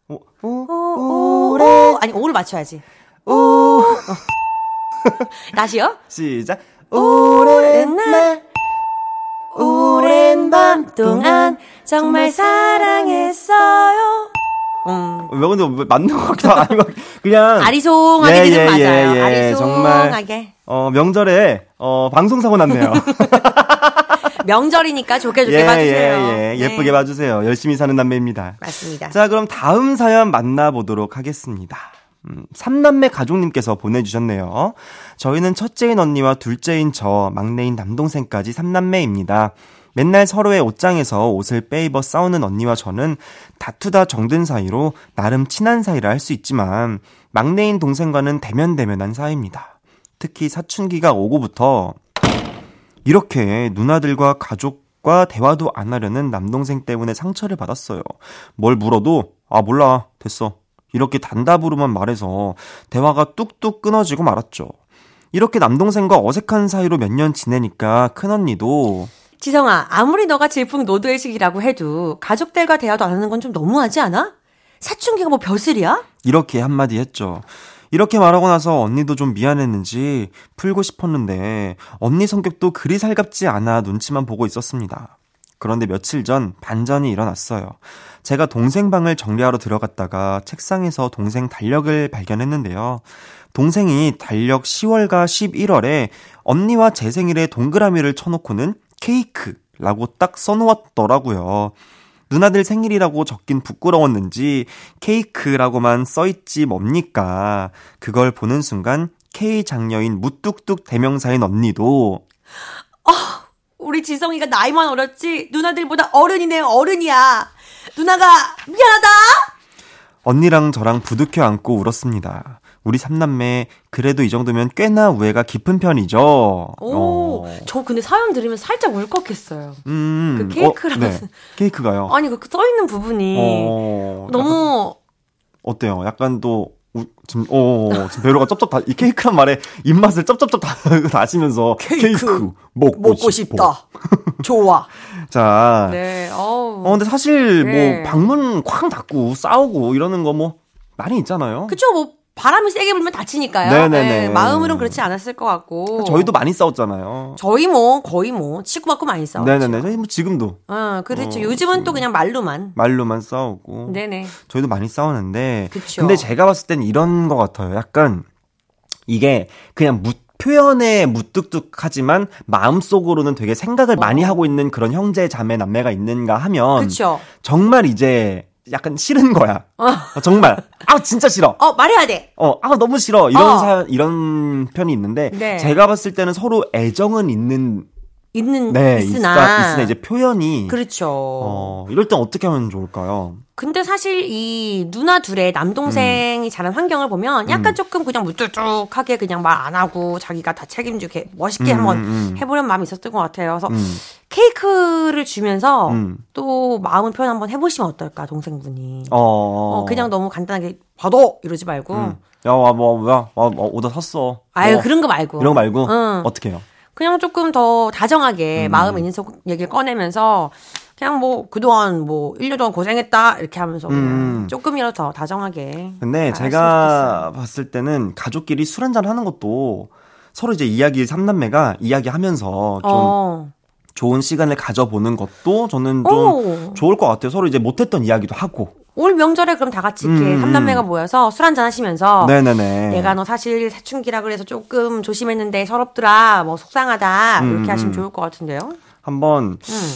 오, 오, 오, 오, 아니, 5를 맞춰야지. 오. 다시요? 시작. 오랜 날, 오랜 밤 동안 정말 사랑했어요. 음. 왜 근데 뭐 맞는 것 같기도 아니고 그냥 아리송하게 예, 예, 맞아요. 예, 예, 아리송하게. 정말 어 명절에 어 방송 사고 났네요. 명절이니까 좋게 좋게 예, 봐주세요. 예, 예. 예 쁘게 네. 봐주세요. 열심히 사는 남매입니다. 맞습니다. 자, 그럼 다음 사연 만나보도록 하겠습니다. 음, 삼남매 가족님께서 보내주셨네요. 저희는 첫째인 언니와 둘째인 저, 막내인 남동생까지 삼남매입니다. 맨날 서로의 옷장에서 옷을 빼입어 싸우는 언니와 저는 다투다 정든 사이로 나름 친한 사이라 할 수 있지만 막내인 동생과는 대면대면한 사이입니다. 특히 사춘기가 오고부터 이렇게 누나들과 가족과 대화도 안 하려는 남동생 때문에 상처를 받았어요. 뭘 물어도 아 몰라 됐어 이렇게 단답으로만 말해서 대화가 뚝뚝 끊어지고 말았죠. 이렇게 남동생과 어색한 사이로 몇 년 지내니까 큰언니도 지성아, 아무리 너가 질풍노도의식이라고 해도 가족들과 대화도 안 하는 건 좀 너무하지 않아? 사춘기가 뭐 벼슬이야? 이렇게 한마디 했죠. 이렇게 말하고 나서 언니도 좀 미안했는지 풀고 싶었는데 언니 성격도 그리 살갑지 않아 눈치만 보고 있었습니다. 그런데 며칠 전 반전이 일어났어요. 제가 동생 방을 정리하러 들어갔다가 책상에서 동생 달력을 발견했는데요. 동생이 달력 10월과 11월에 언니와 제 생일에 동그라미를 쳐놓고는 케이크라고 딱 써놓았더라고요. 누나들 생일이라고 적긴 부끄러웠는지 케이크라고만 써있지 뭡니까. 그걸 보는 순간 K 장녀인 무뚝뚝 대명사인 언니도 어, 우리 지성이가 나이만 어렸지 누나들보다 어른이네 어른이야. 누나가 미안하다. 언니랑 저랑 부둥켜 안고 울었습니다. 우리 삼남매 그래도 이 정도면 꽤나 우애가 깊은 편이죠. 오, 어. 저 근데 사연 들으면 살짝 울컥했어요. 음, 그 케이크라는 어, 네. 케이크가요. 아니 그 써 있는 부분이 어, 너무 어때요? 약간 또 우, 지금, 어, 어, 어, 지금 배로가 쩝쩝 다, 이 케이크란 말에 입맛을 쩝쩝쩝 다, 다시면서 케이크, 케이크 먹고, 먹고 싶다. 좋아. 자. 네, 어우. 어, 근데 사실 네. 뭐 방문 쾅 닫고 싸우고 이러는 거 뭐 많이 있잖아요. 그쵸, 뭐 바람이 세게 불면 다치니까요. 네네네. 네, 마음으로는 그렇지 않았을 것 같고. 저희도 많이 싸웠잖아요. 저희 뭐 거의 뭐 치고 받고 많이 싸웠죠. 네네네. 저희 뭐 지금도. 어, 그렇죠. 어, 요즘은 또 그냥 말로만. 말로만 싸우고. 네네. 저희도 많이 싸우는데. 그쵸. 근데 제가 봤을 땐 이런 것 같아요. 약간 이게 그냥 무, 표현에 무뚝뚝하지만 마음속으로는 되게 생각을 어. 많이 하고 있는 그런 형제 자매 남매가 있는가 하면 그쵸. 정말 이제 약간 싫은 거야. 어. 어. 정말. 아, 진짜 싫어. 어, 말해야 돼. 어, 아, 너무 싫어. 이런 어. 사, 이런 편이 있는데, 네. 제가 봤을 때는 서로 애정은 있는 있는 네, 있으나 있 있으나 이제 표현이 그렇죠. 어, 이럴 땐 어떻게 하면 좋을까요? 근데 사실 이 누나 둘의 남동생이 음. 자란 환경을 보면 약간 음. 조금 그냥 무뚝뚝하게 그냥 말 안 하고 자기가 다 책임지게 멋있게 음, 한번 음, 음. 해보려는 마음이 있었던 것 같아요. 그래서 음. 케이크를 주면서 또 마음을 표현 한번 해보시면 어떨까 동생분이. 어, 어 그냥 너무 간단하게 받아 이러지 말고. 야, 와, 뭐, 야, 와, 뭐, 오다 샀어. 아유, 뭐, 그런 거 말고. 이런 거 말고? 응. 어떻게 해요? 그냥 조금 더 다정하게 음. 마음에 있는 속 얘기를 꺼내면서 그냥 뭐 그동안 뭐 1년 동안 고생했다 이렇게 하면서 음. 조금이라도 더 다정하게. 근데 제가 봤을 때는 가족끼리 술 한잔 하는 것도 서로 이제 이야기 삼남매가 이야기하면서 좀 어. 좋은 시간을 가져보는 것도 저는 좀 오. 좋을 것 같아요. 서로 이제 못했던 이야기도 하고. 올 명절에 그럼 다 같이 이렇게 음. 삼남매가 모여서 술 한잔 하시면서 네네네. 내가 너 사실 사춘기라 그래서 조금 조심했는데 서럽더라 뭐 속상하다 음. 이렇게 하시면 음. 좋을 것 같은데요. 한번 음.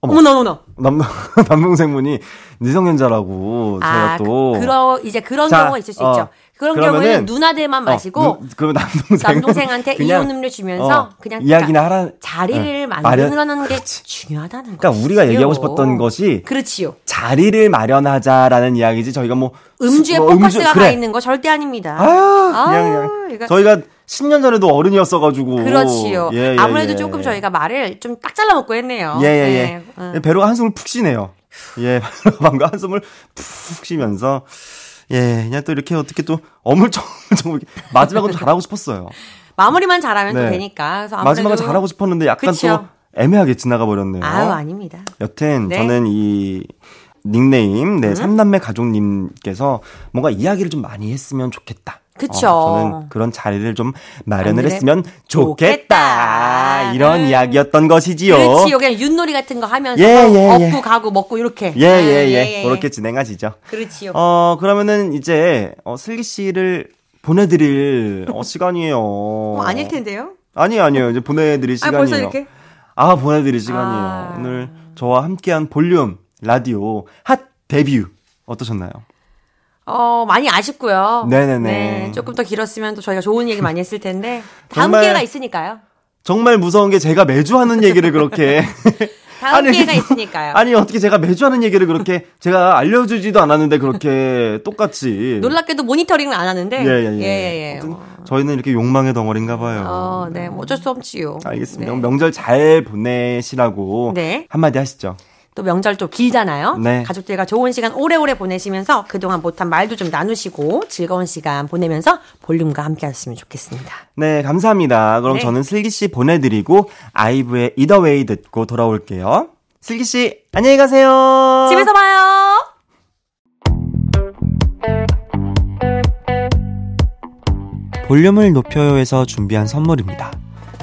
어머나 어머나 남 남동생분이 미성년자라고 아, 제가 또 그, 그러 이제 그런 자, 경우가 있을 수 어, 있죠. 그런 경우에는 누나들만 어, 마시고 어, 누, 그러면 남동생 남동생한테 이온 음료 주면서 어, 그냥 이야기나 하라 자리를 어, 만들어내는 게 중요하다는 거. 그러니까 우리가 얘기하고 싶었던 것이 그렇지요. 자리를 마련하자라는 이야기지 저희가 뭐 음주에 뭐, 포커스가 음주, 그래. 가 있는 거 절대 아닙니다. 아유, 아, 그냥, 그냥. 저희가 10년 전에도 어른이었어가지고. 그렇지요. 예, 예, 아무래도 예, 조금 저희가 말을 좀 딱 잘라먹고 했네요. 예, 예, 예. 네. 배로가 한숨을 푹 쉬네요. 예, 방금 한숨을 푹 쉬면서. 예, 그냥 또 이렇게 어떻게 또 어물쩡어물쩡 마지막은 잘하고 싶었어요. 마무리만 잘하면 네. 또 되니까. 그래서 마지막은 잘하고 싶었는데 약간 그쵸? 또 애매하게 지나가 버렸네요. 아유, 아닙니다. 여튼 네. 저는 이 닉네임 네 음? 삼남매 가족님께서 뭔가 이야기를 좀 많이 했으면 좋겠다. 그쵸. 어, 저는 그런 자리를 좀 마련을 했으면 좋겠다. 좋겠다. 이런 음. 이야기였던 것이지요. 그렇지. 그냥 윷놀이 같은 거 하면서 예, 예, 예. 업고 가고 먹고 이렇게. 예, 예, 예. 예, 예. 그렇게 진행하시죠. 그렇지요. 어, 그러면은 이제 어, 슬기 씨를 보내드릴 어, 시간이에요. 어, 아닐 텐데요? 아니요, 아니요. 이제 보내드릴 시간이에요. 아, 벌써 이렇게? 아, 보내드릴 시간이에요. 아... 오늘 저와 함께한 볼륨 라디오 핫 데뷔 어떠셨나요? 어, 많이 아쉽고요. 네네네. 네, 조금 더 길었으면 또 저희가 좋은 얘기 많이 했을 텐데 다음 정말, 기회가 있으니까요. 정말 무서운 게 제가 매주 하는 얘기를 그렇게 다음 아니, 기회가 있으니까요. 아니 어떻게 제가 매주 하는 얘기를 그렇게 제가 알려주지도 않았는데 그렇게 똑같이 놀랍게도 모니터링을 안 하는데 예예예. 예, 예. 예, 예. 저희는 이렇게 욕망의 덩어리인가 봐요. 어, 네, 뭐 어쩔 수 없지요. 알겠습니다. 네. 명절 잘 보내시라고 네. 한마디 하시죠. 또 명절 또 길잖아요. 네. 가족들과 좋은 시간 오래오래 보내시면서 그동안 못한 말도 좀 나누시고 즐거운 시간 보내면서 볼륨과 함께 하셨으면 좋겠습니다. 네, 감사합니다. 그럼 네. 저는 슬기 씨 보내드리고 아이브의 Either Way 듣고 돌아올게요. 슬기 씨, 안녕히 가세요. 집에서 봐요. 볼륨을 높여요에서 준비한 선물입니다.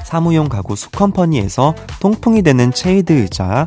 사무용 가구 수컴퍼니에서 통풍이 되는 체이드 의자,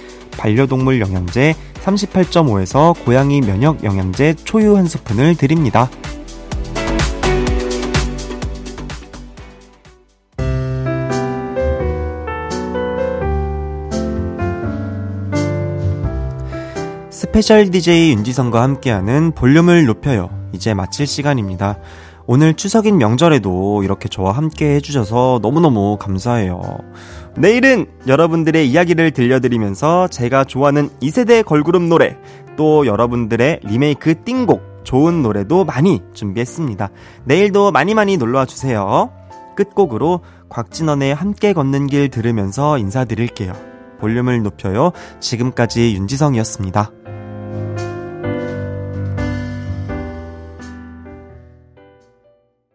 반려동물 영양제 38.5에서 고양이 면역 영양제 초유 한 스푼을 드립니다. special DJ 윤지성과 함께하는 볼륨을 높여요. 이제 마칠 시간입니다. 오늘 추석인 명절에도 이렇게 저와 함께 해주셔서 너무너무 감사해요. 내일은 여러분들의 이야기를 들려드리면서 제가 좋아하는 2세대 걸그룹 노래, 또 여러분들의 리메이크 띵곡, 좋은 노래도 많이 준비했습니다. 내일도 많이 많이 놀러와 주세요. 끝곡으로 곽진언의 함께 걷는 길 들으면서 인사드릴게요. 볼륨을 높여요. 지금까지 윤지성이었습니다.